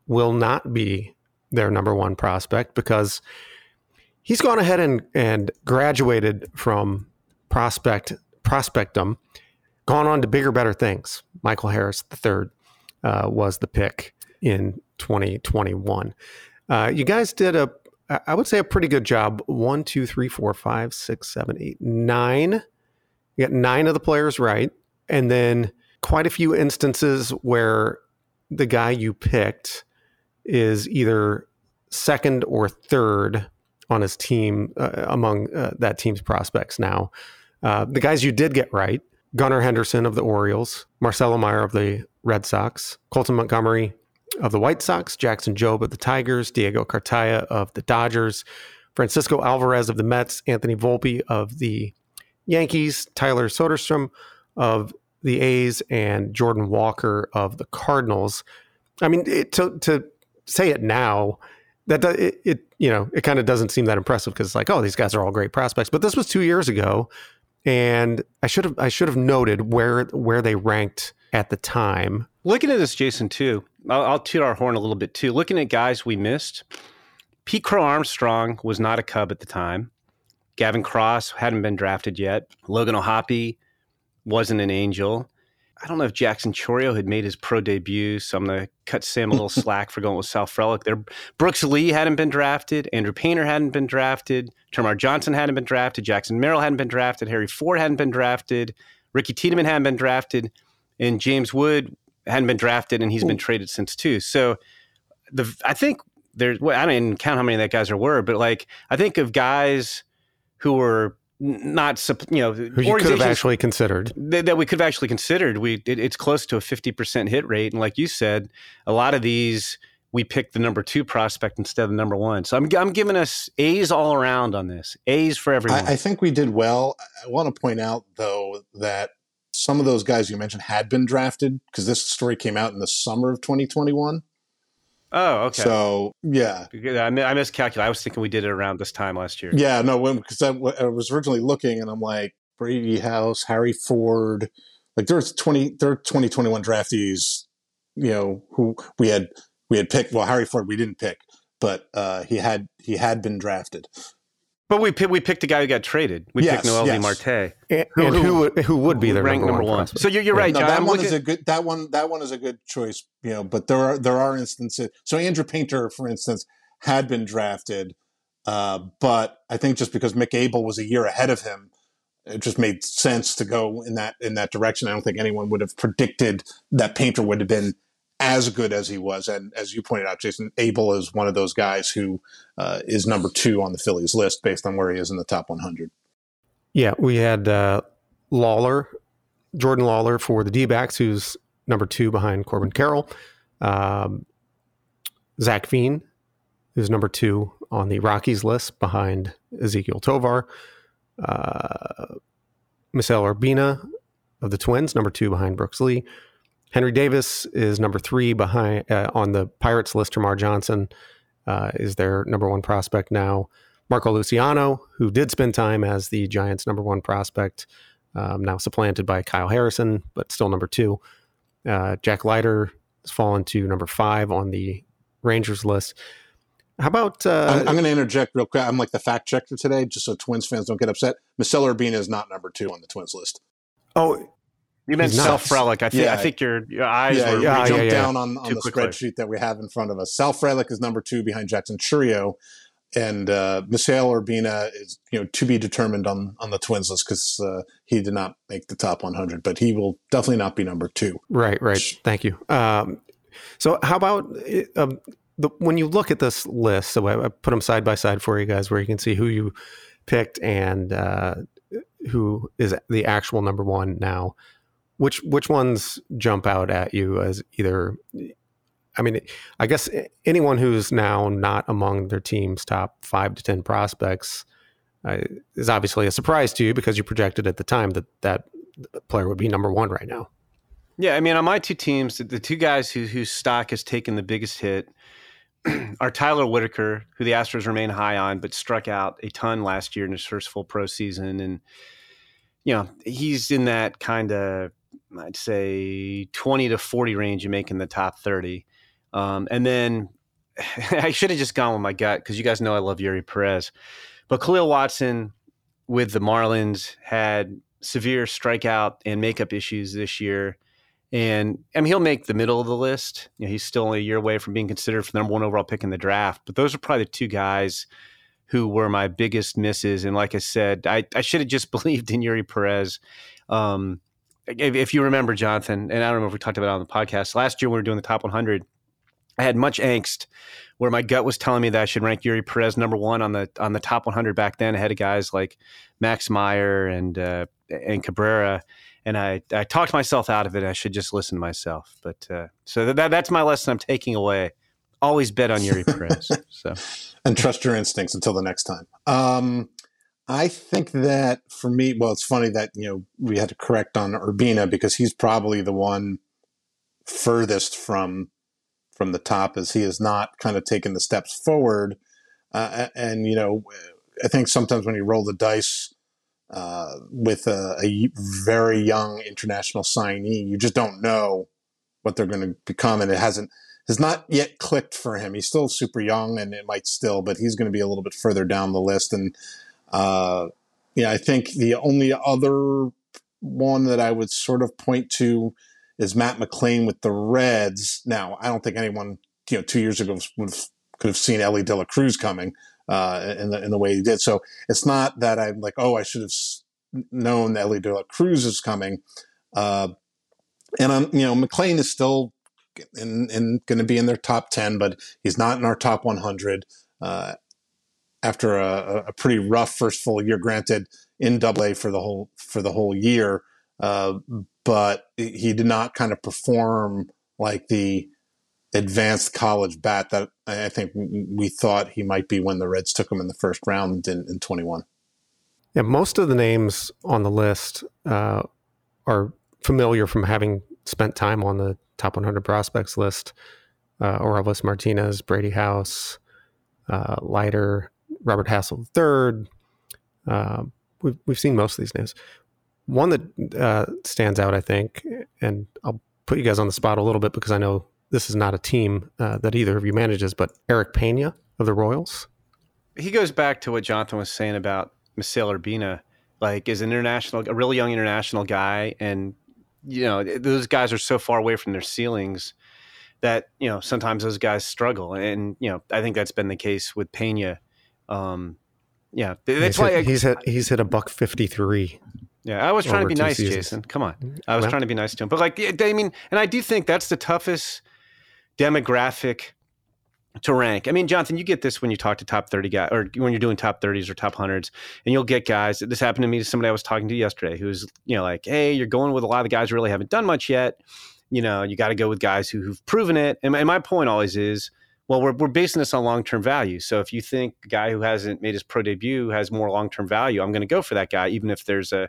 will not be their number one prospect because he's gone ahead and, and graduated from prospect prospectum, gone on to bigger, better things. Michael Harris III uh, was the pick in 2021. Uh, you guys did a, I would say, a pretty good job. One, two, three, four, five, six, seven, eight, nine. You got nine of the players right, and then quite a few instances where the guy you picked is either second or third on his team uh, among uh, that team's prospects now. Uh, the guys you did get right Gunnar Henderson of the Orioles, Marcelo Meyer of the Red Sox, Colson Montgomery of the White Sox, Jackson Jobe of the Tigers, Diego Cartaya of the Dodgers, Francisco Alvarez of the Mets, Anthony Volpe of the Yankees, Tyler Soderstrom of the A's, and Jordan Walker of the Cardinals. I mean, it, to, to say it now, that it, it you know it kind of doesn't seem that impressive because it's like oh these guys are all great prospects. But this was two years ago and i should have i should have noted where where they ranked at the time. Looking at this jason too i'll, I'll toot our horn a little bit too. Looking at guys we missed pete crow armstrong was not a cub at the time. Gavin cross hadn't been drafted yet. Logan o'hoppe wasn't an angel I don't know if Jackson Chourio had made his pro debut, so I'm going to cut Sam a little slack for going with Sal Frelick. There, Brooks Lee hadn't been drafted, Andrew Painter hadn't been drafted, Termarr Johnson hadn't been drafted, Jackson Merrill hadn't been drafted, Harry Ford hadn't been drafted, Ricky Tiedemann hadn't been drafted, and James Wood hadn't been drafted, and he's been traded since too. So, the I think there's well, I don't even count how many of that guys there were, but like I think of guys who were not you know who you could have actually considered. that, that we could have actually considered. We it, it's close to a 50% hit rate and like you said a lot of these we picked the number two prospect instead of the number one. So i'm, I'm giving us a's all around on this a's for everyone. I, I think we did well. I want to point out though that some of those guys you mentioned had been drafted because this story came out in the summer of 2021 Oh, okay. So yeah, I, I miscalculated. I was thinking we did it around this time last year. Yeah, no, because I, I, was originally looking, and I'm like Brady House, Harry Ford, like there's twenty, there are 2021 draftees, you know, who we had we had picked. Well, Harry Ford we didn't pick, but uh, he had he had been drafted. But we we picked a guy who got traded. We yes, picked Noel yes. Marte, and, who, who, who, would, who would be the ranked number, number one. one. So you're, you're right, no, John. that I'm one looking- is a good. That one that one is a good choice. You know, but there are there are instances. So Andrew Painter, for instance, had been drafted, uh, but I think just because Mick Abel was a year ahead of him, it just made sense to go in that in that direction. I don't think anyone would have predicted that Painter would have been as good as he was. And as you pointed out, Jason Abel is one of those guys who uh, is number two on the Phillies list based on where he is in the top 100. Yeah, we had uh, Lawlar, Jordan Lawlar for the D backs, who's number two behind Corbin Carroll. Um, Zach Veen, who's number two on the Rockies list behind Ezequiel Tovar. Uh, Misael Urbina of the Twins, number two behind Brooks Lee. Henry Davis is number three behind uh, on the Pirates list. Termarr Johnson uh, is their number one prospect now. Marco Luciano, who did spend time as the Giants' number one prospect, um, now supplanted by Kyle Harrison, but still number two. Uh, Jack Leiter has fallen to number five on the Rangers list. How about? Uh, I'm, I'm going to interject real quick. I'm like the fact checker today, just so Twins fans don't get upset. Marcelo Urbina is not number two on the Twins list. oh, you meant Sal Frelick. I think Yeah. I think your your eyes yeah, were yeah, yeah, jumped yeah. down on, on the quickly. spreadsheet that we have in front of us. Sal Frelick is number two behind Jackson Chourio, and uh, Misael Urbina is you know to be determined on on the Twins list because uh, he did not make the top 100, but he will definitely not be number two. Right, right. Thank you. Um, so, how about um, the, when you look at this list? So, I, I put them side by side for you guys, where you can see who you picked and uh, who is the actual number one now. Which which ones jump out at you as either? I mean, I guess anyone who's now not among their team's top five to ten prospects uh, is obviously a surprise to you because you projected at the time that that player would be number one right now. Yeah, I mean, on my two teams, the, two guys who, whose stock has taken the biggest hit are Tyler Whitaker, who the Astros remain high on, but struck out a ton last year in his first full pro season, and you know he's in that kind of I'd say twenty to forty range. You make in the top thirty, um, and then I should have just gone with my gut because you guys know I love Eury Perez, but Khalil Watson with the Marlins had severe strikeout and makeup issues this year. And I mean, he'll make the middle of the list. You know, he's still only a year away from being considered for the number one overall pick in the draft. But those are probably the two guys who were my biggest misses. And like I said, I, I should have just believed in Eury Perez. Um, if, if you remember, Jonathan, and I don't know if we talked about it on the podcast last year when we were doing the top 100, I had much angst where my gut was telling me that I should rank Eury Perez number one on the on the top 100 back then, ahead of guys like Max Meyer and uh, and Cabrera and I, I talked myself out of it. I should just listen to myself. But uh, so that that's my lesson I'm taking away. Always bet on Eury Perez. So and trust your instincts until the next time. Um, I think that for me, well, it's funny that you know we had to correct on Urbina because he's probably the one furthest from from the top, as he has not kind of taken the steps forward. Uh, and you know, I think sometimes when you roll the dice uh, with a, a very young international signee, you just don't know what they're going to become, and it hasn't has not yet clicked for him. He's still super young, and it might still, but he's going to be a little bit further down the list. And uh, yeah, I think the only other one that I would sort of point to is Matt McLain with the Reds. Now, I don't think anyone, you know, two years ago would have, could have seen Elly De La Cruz coming uh, in the in the way he did. So it's not that I'm like, oh, I should have known that Elly De La Cruz is coming. Uh, and I'm, you know, McLain is still in, in going to be in their top 10, but he's not in our top 100. Uh, after a, a, pretty rough first full year, granted in Double A for the whole for the whole year, uh, but he did not kind of perform like the advanced college bat that I think we thought he might be when the Reds took him in the first round in, in 21. Yeah, most of the names on the list uh, are familiar from having spent time on the top 100 prospects list. Uh, Orelvis Martinez, Brady House, uh, Leiter, Robert Hassel III. Uh, we've, we've seen most of these names. One that uh, stands out, I think, and I'll put you guys on the spot a little bit because I know this is not a team uh, that either of you manages, but Erick Pena of the Royals. He goes back to what Jonathan was saying about Misael Urbina, like is an international, a really young international guy, and you know those guys are so far away from their ceilings that you know sometimes those guys struggle, and you know I think that's been the case with Pena. Um, yeah, that's he's why hit, I, he's hit he's hit a buck fifty three. Yeah, I was trying to be nice, seasons. Jason. Come on, I was Well- trying to be nice to him, but like I mean, and I do think that's the toughest demographic to rank. I mean, Jonathan, you get this when you talk to top 30 guys or when you're doing top 30s or top 100s, and you'll get guys. This happened to me to somebody I was talking to yesterday who's, you know, like, hey, you're going with a lot of the guys who really haven't done much yet. You know, you got to go with guys who, who've proven it. And my, and my point always is, well, we're, we're basing this on long term value. So if you think a guy who hasn't made his pro debut has more long term value, I'm going to go for that guy, even if there's a,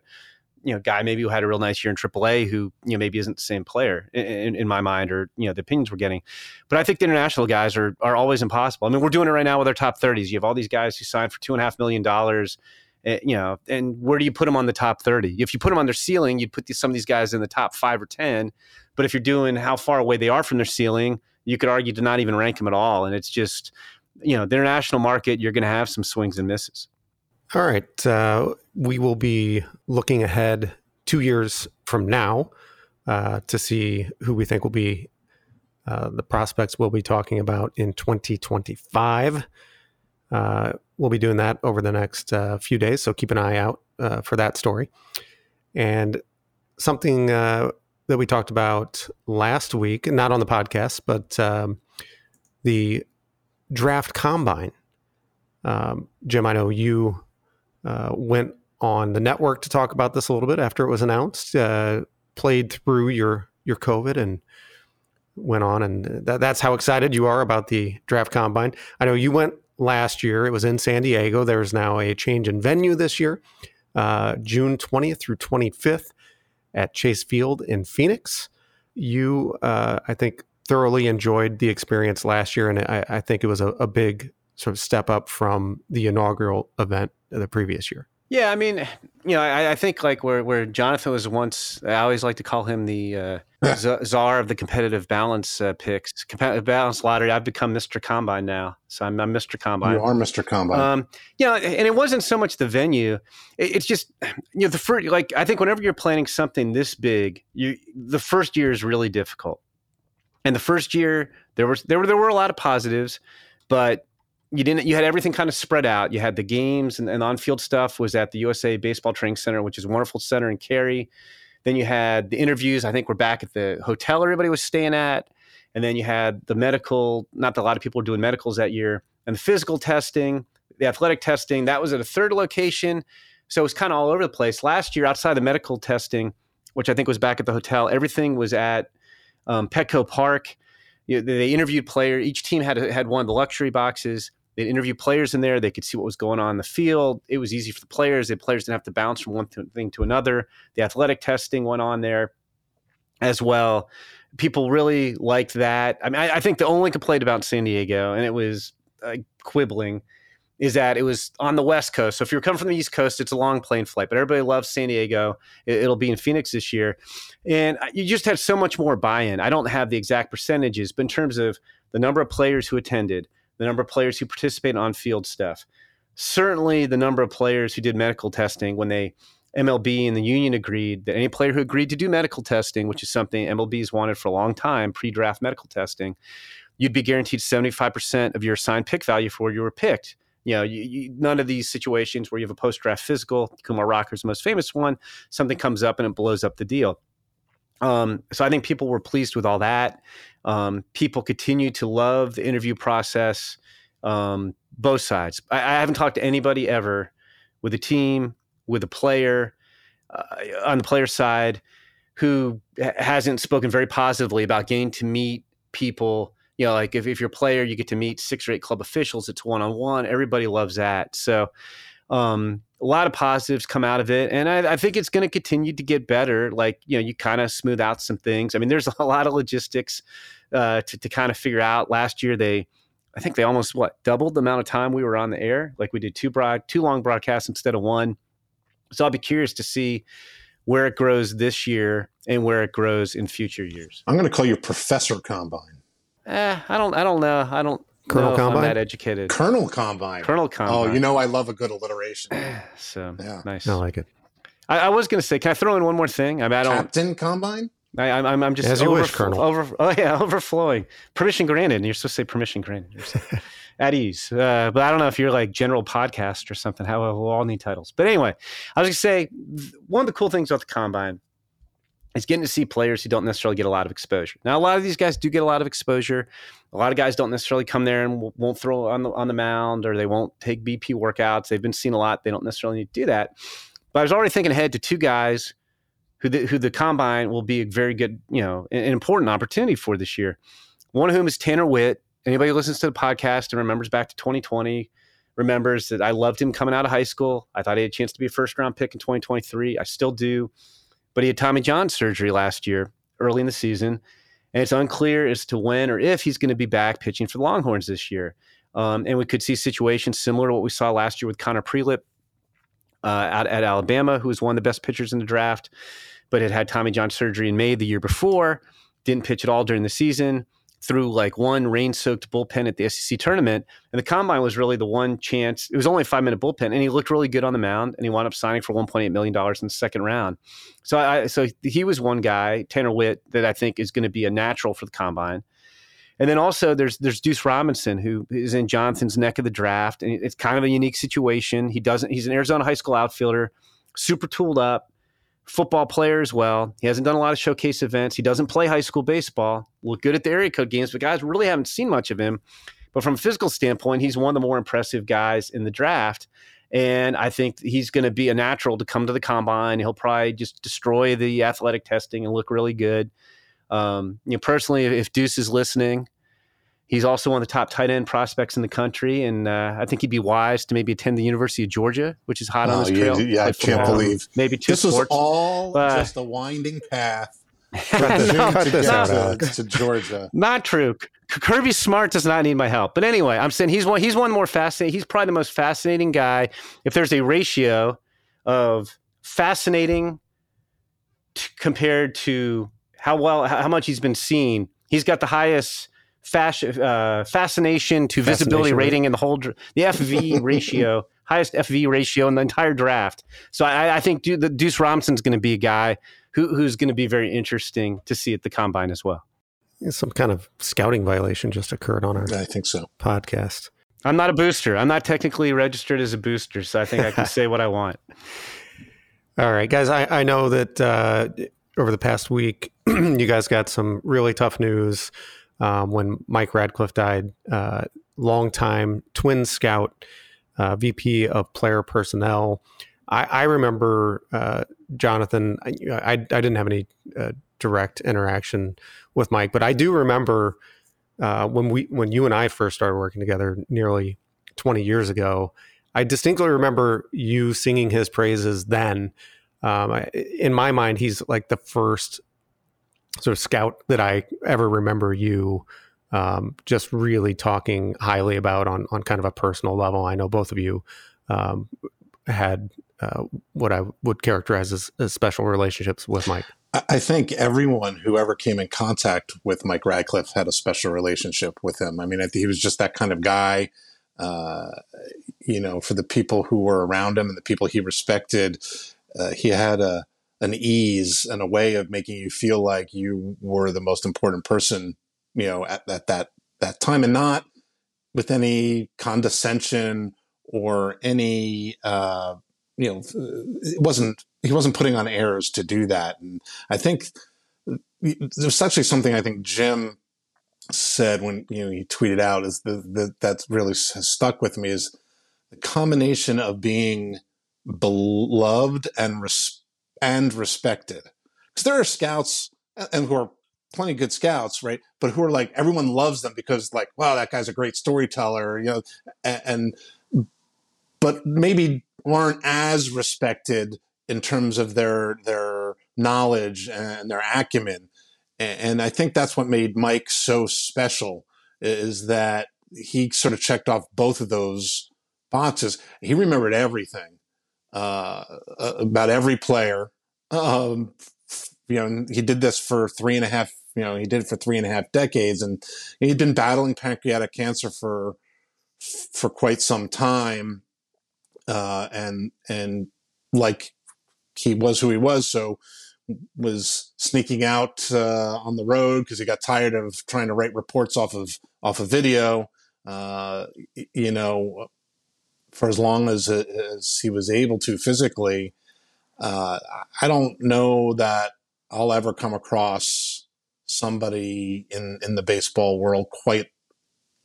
you know, guy maybe who had a real nice year in AAA who, you know, maybe isn't the same player in, in, my mind or, you know, the opinions we're getting. But I think the international guys are are always impossible. I mean, we're doing it right now with our top 30s. You have all these guys who signed for two and a half million dollars. eh, You know, and where do you put them on the top 30? If you put them on their ceiling, you'd put these, some of these guys in the top five or 10. But if you're doing how far away they are from their ceiling, you could argue to not even rank them at all. And it's just, you know, the international market, you're going to have some swings and misses. All right. Uh, we will be looking ahead two years from now uh, to see who we think will be uh, the prospects we'll be talking about in 2025. Uh, we'll be doing that over the next uh, few days, so keep an eye out uh, for that story. And something uh, that we talked about last week, not on the podcast, but um, the draft combine. Um, Jim, I know you uh, went on the network to talk about this a little bit after it was announced. Uh, played through your your COVID and went on, and that, that's how excited you are about the draft combine. I know you went last year; it was in San Diego. There's now a change in venue this year, uh, June 20th through 25th at Chase Field in Phoenix. You, uh, I think, thoroughly enjoyed the experience last year, and I, I think it was a, a big sort of step up from the inaugural event of the previous year. Yeah, I mean, you know, I, I think like where where Jonathan was once, I always like to call him the uh, z- czar of the competitive balance uh, picks, competitive balance lottery. I've become Mr. Combine now, so I'm, I'm Mr. Combine. You are Mr. Combine. Um, you know, and it wasn't so much the venue. It, it's just, you know, the first, like, I think whenever you're planning something this big, you, the first year is really difficult. And the first year, there was, there were, there were a lot of positives, but you didn't, you had everything kind of spread out. You had the games and, and on field stuff was at the USA Baseball Training Center, which is a wonderful center in Cary. Then you had the interviews. I think we're back at the hotel everybody was staying at. And then you had the medical, not that a lot of people were doing medicals that year, and the physical testing, the athletic testing. That was at a third location. So it was kind of all over the place. Last year, outside the medical testing, which I think was back at the hotel, everything was at um, Petco Park. You know, they interviewed player. Each team had had one of the luxury boxes. They'd interview players in there. They could see what was going on in the field. It was easy for the players. The players didn't have to bounce from one thing to another. The athletic testing went on there as well. People really liked that. I mean, I, I think the only complaint about San Diego, and it was uh, quibbling, is that it was on the West Coast. So if you're coming from the East Coast, it's a long plane flight. But everybody loves San Diego. It, it'll be in Phoenix this year, and you just had so much more buy-in. I don't have the exact percentages, but in terms of the number of players who attended, the number of players who participate on field stuff, certainly the number of players who did medical testing when they MLB and the union agreed that any player who agreed to do medical testing, which is something MLB's wanted for a long time, pre-draft medical testing, you'd be guaranteed 75% of your assigned pick value for where you were picked. You know, you, you, none of these situations where you have a post-draft physical, Kumar Rocker's most famous one, something comes up and it blows up the deal. Um, so I think people were pleased with all that. Um, people continue to love the interview process, um, both sides. I, I, haven't talked to anybody ever with a team, with a player uh, on the player side who hasn't spoken very positively about getting to meet people. You know, like if, if you're a player, you get to meet six or eight club officials. It's one on one. Everybody loves that. So, um, a lot of positives come out of it, and I, I think it's going to continue to get better. Like you know, you kind of smooth out some things. I mean, there's a lot of logistics uh, to to kind of figure out. Last year, they, I think they almost what doubled the amount of time we were on the air. Like we did two broad, two long broadcasts instead of one. So I'll be curious to see where it grows this year and where it grows in future years. I'm going to call you Professor Combine. Eh, I don't. I don't know. I don't. Colonel no, Combine. I'm that educated. Colonel Combine. Colonel Combine. Oh, you know I love a good alliteration. so yeah. nice. I like it. I, I was going to say, can I throw in one more thing? I mean, I don't. Captain Combine. I, am I'm, I'm just as you wish, Colonel. Over, oh yeah, overflowing. Permission granted. You're supposed to say permission granted. at ease. Uh, but I don't know if you're like general podcast or something. How we'll all need titles. But anyway, I was going to say one of the cool things about the combine is getting to see players who don't necessarily get a lot of exposure. Now, a lot of these guys do get a lot of exposure. A lot of guys don't necessarily come there and won't throw on the on the mound or they won't take BP workouts. They've been seen a lot. They don't necessarily need to do that. But I was already thinking ahead to two guys who the, who the combine will be a very good, you know, an important opportunity for this year. One of whom is Tanner Witt. Anybody who listens to the podcast and remembers back to 2020 remembers that I loved him coming out of high school. I thought he had a chance to be a first round pick in 2023. I still do but he had Tommy John surgery last year, early in the season, and it's unclear as to when or if he's going to be back pitching for the Longhorns this year. Um, and we could see situations similar to what we saw last year with Connor Prielipp uh, at, at Alabama, who was one of the best pitchers in the draft, but had had Tommy John surgery in May the year before, didn't pitch at all during the season through like one rain soaked bullpen at the SEC tournament. And the combine was really the one chance. It was only a five minute bullpen, and he looked really good on the mound. And he wound up signing for $1.8 million in the second round. So I, so he was one guy, Tanner Witt, that I think is going to be a natural for the combine. And then also there's there's Deuce Robinson who is in Jonathan's neck of the draft, and it's kind of a unique situation. He doesn't. He's an Arizona high school outfielder, super tooled up football player as well. He hasn't done a lot of showcase events. He doesn't play high school baseball. Look good at the area code games, but guys really haven't seen much of him. But from a physical standpoint, he's one of the more impressive guys in the draft. And I think he's going to be a natural to come to the combine. He'll probably just destroy the athletic testing and look really good. Um, you know, personally, if Deuce is listening, He's also one of the top tight end prospects in the country, and uh, I think he'd be wise to maybe attend the University of Georgia, which is hot oh, on his trail. Yeah, I can't believe maybe two this sports. was all uh, just a winding path to, to, to, Georgia. Not true. Kirby Smart does not need my help. But anyway, I'm saying he's one. He's one more fascinating. He's probably the most fascinating guy. If there's a ratio of fascinating t- compared to how well, how much he's been seen, he's got the highest fasc- uh, fascination to visibility rating in the whole the FV ratio, highest FV ratio in the entire draft. So I, I think the Deuce Robinson's going to be a guy who, who's going to be very interesting to see at the combine as well. Some kind of scouting violation just occurred on our I think so podcast. I'm not a booster. I'm not technically registered as a booster, so I think I can say what I want. All right, guys. I, I know that uh, over the past week, you guys got some really tough news um, when Mike Radcliff died, uh, longtime twin scout, uh, VP of player personnel. I, I remember uh, Jonathan. I, I, I, didn't have any uh, direct interaction with Mike, but I do remember uh, when we when you and I first started working together nearly 20 years ago. I distinctly remember you singing his praises then. Um, in my mind, he's like the first sort of scout that I ever remember you um, just really talking highly about on on kind of a personal level. I know both of you um, had uh, what I would characterize as, as, special relationships with Mike. I think everyone who ever came in contact with Mike Radcliff had a special relationship with him. I mean, he was just that kind of guy. Uh, you know, for the people who were around him and the people he respected, uh, he had a an ease and a way of making you feel like you were the most important person, you know, at, at that that time, and not with any condescension or any, uh, you know, it wasn't he wasn't putting on airs to do that. And I think there's actually something I think Jim said when you know he tweeted out is the, the that's really has stuck with me is the combination of being beloved and res- and respected. Because there are scouts uh, and who are plenty good scouts right but who are like everyone loves them because like wow that guy's a great storyteller you know and, and but maybe aren't as respected in terms of their their knowledge and their acumen. And I think that's what made Mike so special is that he sort of checked off both of those boxes. He remembered everything uh, about every player. Um, you know, he did this for three and a half. You know, he did it for three and a half decades, and he'd been battling pancreatic cancer for for quite some time. Uh, and and like he was who he was, so was sneaking out uh, on the road because he got tired of trying to write reports off of off of video. Uh, you know, for as long as, as he was able to physically. Uh, I don't know that I'll ever come across somebody in in the baseball world quite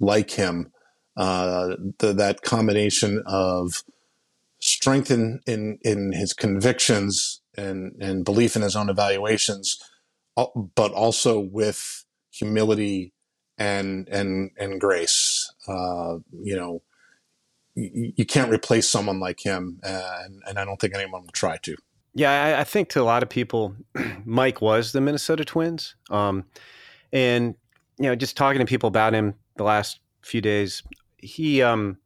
like him. Uh, the, that combination of strength in, in in his convictions and and belief in his own evaluations, but also with humility and and and grace. Uh, you know, you, can't replace someone like him, and, and I don't think anyone will try to. Yeah, I, I think to a lot of people, Mike was the Minnesota Twins, um, and you know, just talking to people about him the last few days, he, um,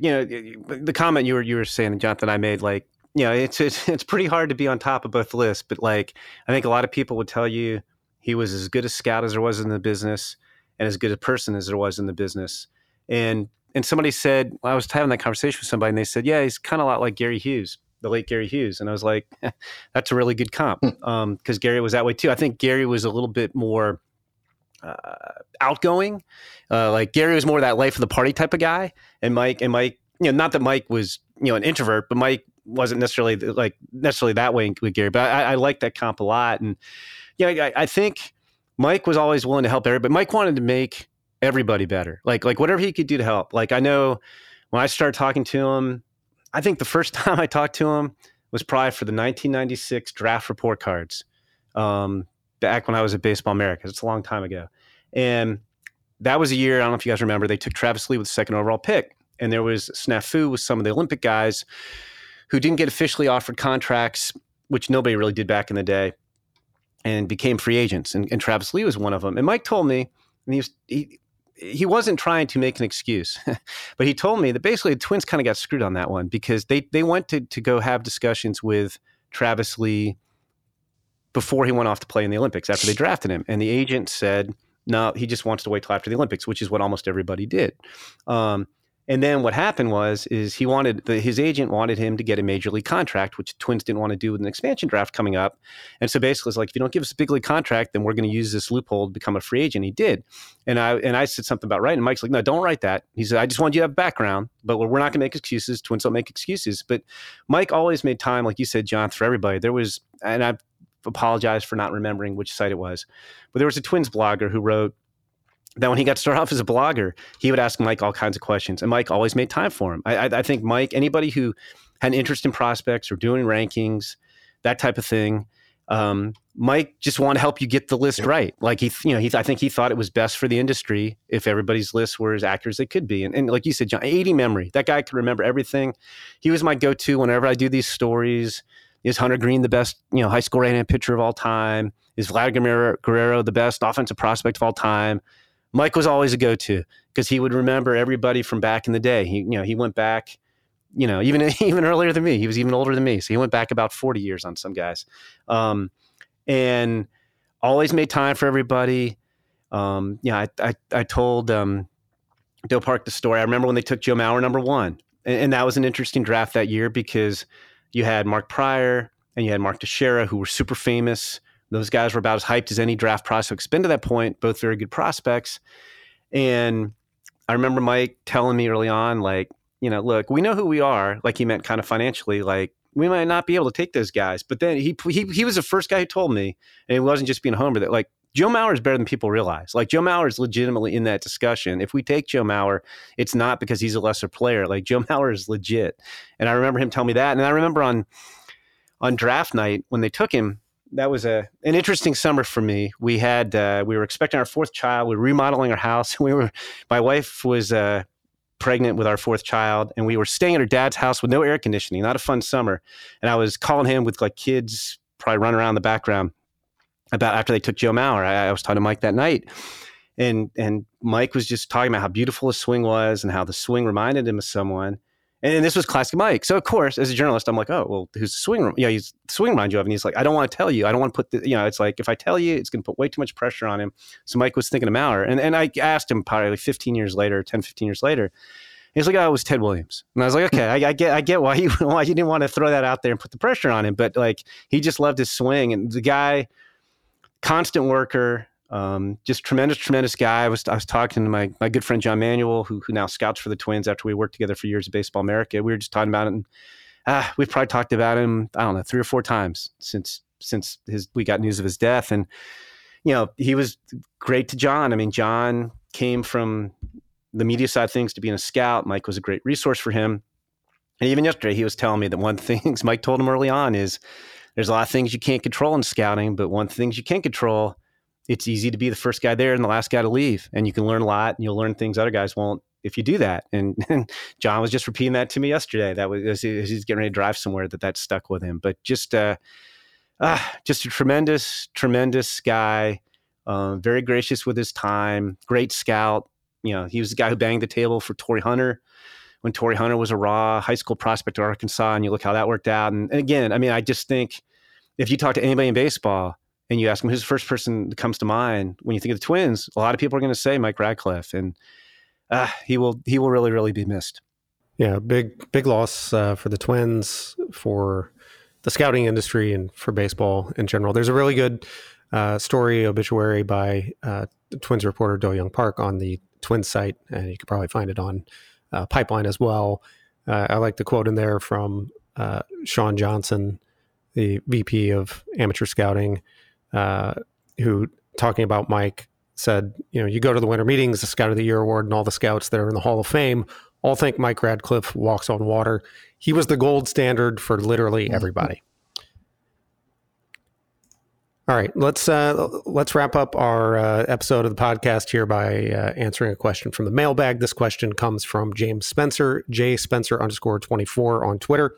you know, the comment you were you were saying, Jonathan, I made like you know, it's, it's it's pretty hard to be on top of both lists. But like, I think a lot of people would tell you he was as good a scout as there was in the business, and as good a person as there was in the business. And and somebody said, well, I was having that conversation with somebody, and they said, yeah, he's kind of a lot like Gary Hughes, the late Gary Hughes. And I was like, that's a really good comp because hmm. um, Gary was that way too. I think Gary was a little bit more. Uh, outgoing, uh, like Gary was more that life of the party type of guy, and Mike and Mike, you know, not that Mike was you know an introvert, but Mike wasn't necessarily like necessarily that way with Gary, but I, I like that comp a lot. And yeah, you know, I, I, think Mike was always willing to help everybody. Mike wanted to make everybody better, like like whatever he could do to help. Like I know when I started talking to him, I think the first time I talked to him was probably for the 1996 draft report cards, um, back when I was at Baseball America. It's a long time ago, and that was a year. I don't know if you guys remember. They took Travis Lee with the second overall pick, and there was snafu with some of the Olympic guys who didn't get officially offered contracts, which nobody really did back in the day, and became free agents. And, and Travis Lee was one of them. And Mike told me, and he was he, he wasn't trying to make an excuse, but he told me that basically the Twins kind of got screwed on that one because they they went to to go have discussions with Travis Lee before he went off to play in the Olympics after they drafted him, and the agent said. No, he just wants to wait till after the Olympics, which is what almost everybody did. Um, and then what happened was is he wanted the, his agent wanted him to get a major league contract, which Twins didn't want to do with an expansion draft coming up. And so basically, it's like if you don't give us a big league contract, then we're going to use this loophole to become a free agent. He did, and I and I said something about writing. And Mike's like, no, don't write that. He said, I just want you to have background, but we're not going to make excuses. Twins don't make excuses. But Mike always made time, like you said, John, for everybody. There was, and I apologize for not remembering which site it was, but there was a Twins blogger who wrote that when he got started off as a blogger, he would ask Mike all kinds of questions, and Mike always made time for him. I, I, I think Mike, anybody who had an interest in prospects or doing rankings, that type of thing, um, Mike just wanted to help you get the list yep. right. Like he, you know, he, I think he thought it was best for the industry if everybody's lists were as accurate as they could be. And, and like you said, John, 80 memory. That guy could remember everything. He was my go-to whenever I do these stories. Is Hunter Greene the best, you know, high school right-hand pitcher of all time? Is Vladimir Guerrero the best offensive prospect of all time? Mike was always a go-to because he would remember everybody from back in the day. He, you know, he went back, you know, even even earlier than me. He was even older than me, so he went back about forty years on some guys, um, and always made time for everybody. Um, yeah, I, I, I told um, Park the story. I remember when they took Joe Mauer number one, and, and that was an interesting draft that year because you had Mark Prior and you had Mark Teixeira, who were super famous. Those guys were about as hyped as any draft prospects been to that point, both very good prospects. And I remember Mike telling me early on, like, you know, look, we know who we are. Like he meant kind of financially, like we might not be able to take those guys. But then he he he was the first guy who told me, and it wasn't just being a homer that like Joe Mauer is better than people realize. Like Joe Mauer is legitimately in that discussion. If we take Joe Mauer, it's not because he's a lesser player. Like Joe Mauer is legit. And I remember him telling me that. And I remember on on draft night when they took him, that was a an interesting summer for me. We had uh, we were expecting our fourth child. We were remodeling our house. We were my wife was uh, pregnant with our fourth child, and we were staying at her dad's house with no air conditioning. Not a fun summer. And I was calling him with like kids probably running around in the background about after they took Joe Mauer. I, I was talking to Mike that night, and and Mike was just talking about how beautiful his swing was and how the swing reminded him of someone. And this was classic Mike. So of course, as a journalist, I'm like, oh well, who's the swing? Yeah, he's the swing remind you of, and he's like, I don't want to tell you. I don't want to put the, you know, it's like if I tell you, it's going to put way too much pressure on him. So Mike was thinking of Mauer, and and I asked him probably 15 years later, 10, 15 years later. He's like, oh, it was Ted Williams, and I was like, okay, I, I get, I get why you why you didn't want to throw that out there and put the pressure on him, but like he just loved his swing, and the guy, constant worker, um, just tremendous, tremendous guy. I was I was talking to my my good friend John Manuel, who who now scouts for the Twins after we worked together for years at Baseball America. We were just talking about it. And, uh, we've probably talked about him. I don't know three or four times since since his we got news of his death. And you know he was great to John. I mean, John came from the media side things to being a scout. Mike was a great resource for him. And even yesterday, he was telling me that one things Mike told him early on is there's a lot of things you can't control in scouting, but one of the things you can control it's easy to be the first guy there and the last guy to leave. And you can learn a lot and you'll learn things other guys won't if you do that. And, and John was just repeating that to me yesterday. That was as he's getting ready to drive somewhere that that stuck with him. But just uh, uh just a tremendous, tremendous guy. Uh, very gracious with his time. Great scout. You know, he was the guy who banged the table for Torii Hunter when Torii Hunter was a raw high school prospect at Arkansas. And you look how that worked out. And, and again, I mean, I just think if you talk to anybody in baseball, and you ask them who's the first person that comes to mind when you think of the Twins, a lot of people are going to say Mike Radcliff, and uh, he will he will really really be missed. Yeah, big big loss uh, for the Twins, for the scouting industry, and for baseball in general. There's a really good uh, story obituary by uh, Twins reporter Do-Hyoung Park on the Twins site, and you could probably find it on uh, Pipeline as well. Uh, I like the quote in there from Sean Johnson, the VP of amateur scouting uh, who talking about Mike said, you know, you go to the winter meetings, the Scout of the Year award, and all the scouts that are in the Hall of Fame all think Mike Radcliff walks on water. He was the gold standard for literally mm-hmm. everybody. All right, let's uh, let's wrap up our uh, episode of the podcast here by uh, answering a question from the mailbag. This question comes from James Spencer, J Spencer underscore twenty four on Twitter.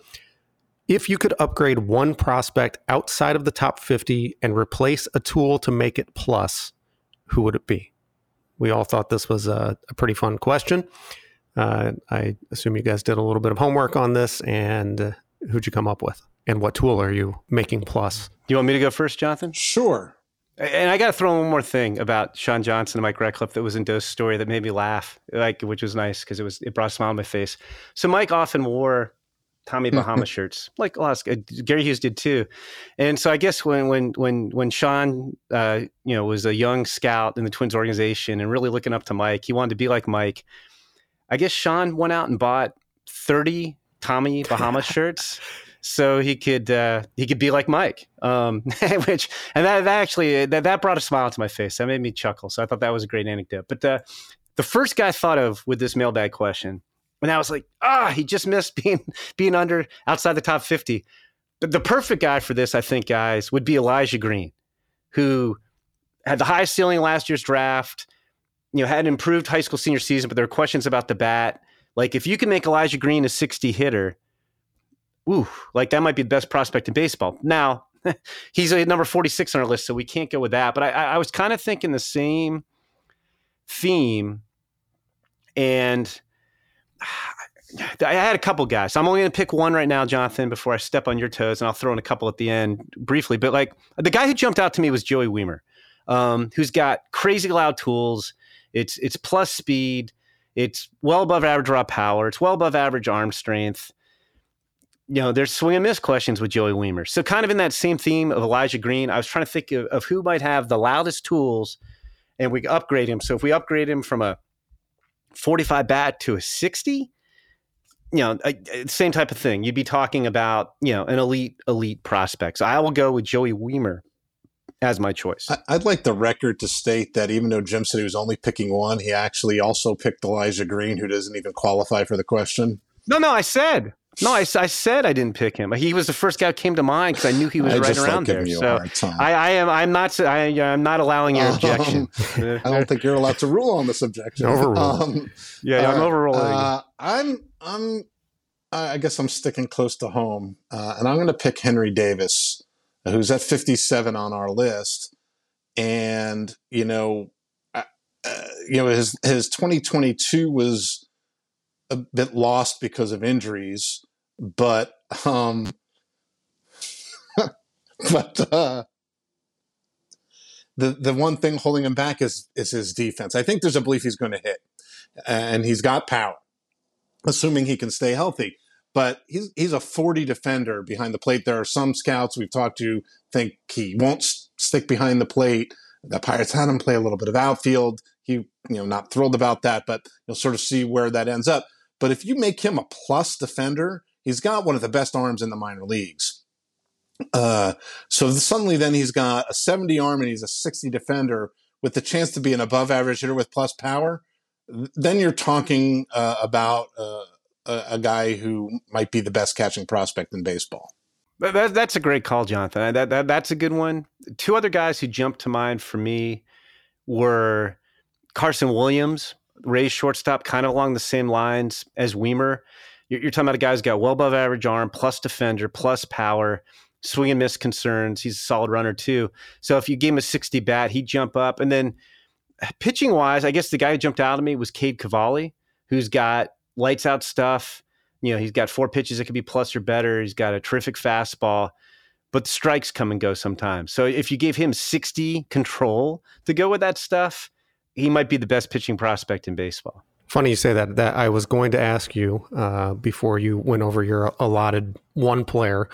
If you could upgrade one prospect outside of the top 50 and replace a tool to make it plus, who would it be? We all thought this was a, a pretty fun question. Uh, I assume you guys did a little bit of homework on this, and uh, who'd you come up with? And what tool are you making plus? You want me to go first, Jonathan? Sure. And I got to throw in one more thing about Sean Johnson and Mike Radcliff that was in Doe's story that made me laugh, like which was nice because it was it brought a smile on my face. So Mike often wore Tommy Bahama shirts, like a lot of, Gary Hughes did too. And so I guess when when when when Sean, uh, you know, was a young scout in the Twins organization and really looking up to Mike, he wanted to be like Mike. I guess Sean went out and bought thirty Tommy Bahama shirts. So he could uh, he could be like Mike, um, which and that, that actually that, that brought a smile to my face. That made me chuckle. So I thought that was a great anecdote. But uh, the first guy I thought of with this mailbag question and I was like, ah, he just missed being being under outside the top 50. But the perfect guy for this, I think, guys, would be Elijah Green, who had the highest ceiling last year's draft, you know, had an improved high school senior season, but there were questions about the bat. Like if you can make Elijah Green a 60 hitter, ooh, like that might be the best prospect in baseball. Now, he's a number 46 on our list, so we can't go with that. But I, I was kind of thinking the same theme. And I had a couple guys. I'm only going to pick one right now, Jonathan, before I step on your toes, and I'll throw in a couple at the end briefly. But like the guy who jumped out to me was Joey Wiemer, um, who's got crazy loud tools. It's it's plus speed. It's well above average raw power. It's well above average arm strength. you know, there's swing and miss questions with Joey Wiemer. So, kind of in that same theme of Elijah Green, I was trying to think of, of who might have the loudest tools and we upgrade him. So, if we upgrade him from a 45 bat to a 60, you know, same type of thing. You'd be talking about, you know, an elite, elite prospect. So, I will go with Joey Wiemer as my choice. I'd like the record to state that even though Jim said he was only picking one, he actually also picked Elijah Green, who doesn't even qualify for the question. No, no, I said no, I, I, said I didn't pick him. He was the first guy who came to mind because I knew he was I right around there. So I, I, am. I'm not. I, am not allowing your objection. Um, I don't think you're allowed to rule on this objection. Overrule. Um, yeah, yeah I'm overruling. Uh, I'm. I'm. I guess I'm sticking close to home, uh, and I'm going to pick Henry Davis, who's at 57 on our list, and you know, uh, you know his his 2022 was a bit lost because of injuries but um, but uh, the the one thing holding him back is is his defense. I think there's a belief he's going to hit, and he's got power, assuming he can stay healthy. But he's he's a 40 defender behind the plate. There are some scouts we've talked to think he won't stick behind the plate. The Pirates had him play a little bit of outfield. He you know not thrilled about that, but you'll sort of see where that ends up. But if you make him a plus defender, he's got one of the best arms in the minor leagues. Uh, so suddenly, then he's got a 70 arm and he's a 60 defender with the chance to be an above average hitter with plus power. Then you're talking uh, about uh, a, a, guy who might be the best catching prospect in baseball. That, that's a great call, Jonathan. That, that, that's a good one. Two other guys who jumped to mind for me were Carson Williams, Rays shortstop, kind of along the same lines as Wiemer you're, you're talking about a guy who's got well above average arm, plus defender, plus power, swing and miss concerns. He's a solid runner too. So if you gave him a 60 bat, he'd jump up. And then pitching wise, I guess the guy who jumped out at me was Cade Cavalli, who's got lights out stuff. You know, he's got four pitches that could be plus or better. He's got a terrific fastball, but strikes come and go sometimes. So if you gave him 60 control to go with that stuff, he might be the best pitching prospect in baseball. Funny you say that. That I was going to ask you uh, before you went over your allotted one player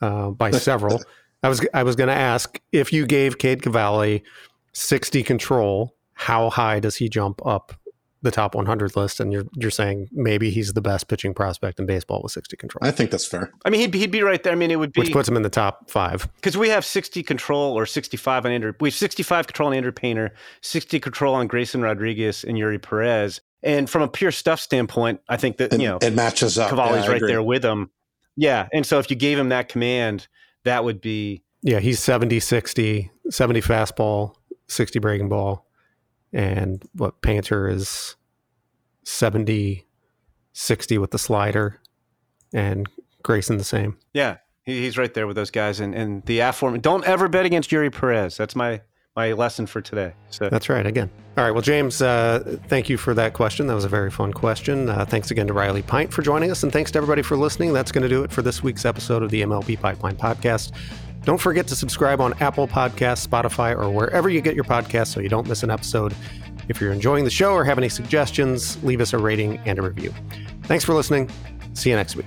uh, by several. I was I was going to ask if you gave Cade Cavalli sixty control, how high does he jump up the top 100 list? And you're you're saying maybe he's the best pitching prospect in baseball with 60 control. I think that's fair. I mean, he'd, he'd be right there. I mean, it would be which puts him in the top five because we have 60 control or 65 on Andrew. We have 65 control on Andrew Painter, 60 control on Grayson Rodriguez and Eury Perez. And from a pure stuff standpoint, I think that, you know, it matches up. Cavalli's yeah, right there with him. Yeah. And so if you gave him that command, that would be. Yeah. He's 70, 60, 70 fastball, 60 breaking ball. And what Painter is 70, 60 with the slider. And Grayson the same. Yeah. he's right there with those guys. And, and the aforementioned, don't ever bet against Eury Perez. That's my my lesson for today. So that's right. Again, all right. Well, James, uh, thank you for that question. That was a very fun question. Uh, thanks again to Riley Pint for joining us, and thanks to everybody for listening. That's going to do it for this week's episode of the MLB Pipeline Podcast. Don't forget to subscribe on Apple Podcasts, Spotify, or wherever you get your podcasts so you don't miss an episode. If you're enjoying the show or have any suggestions, leave us a rating and a review. Thanks for listening. See you next week.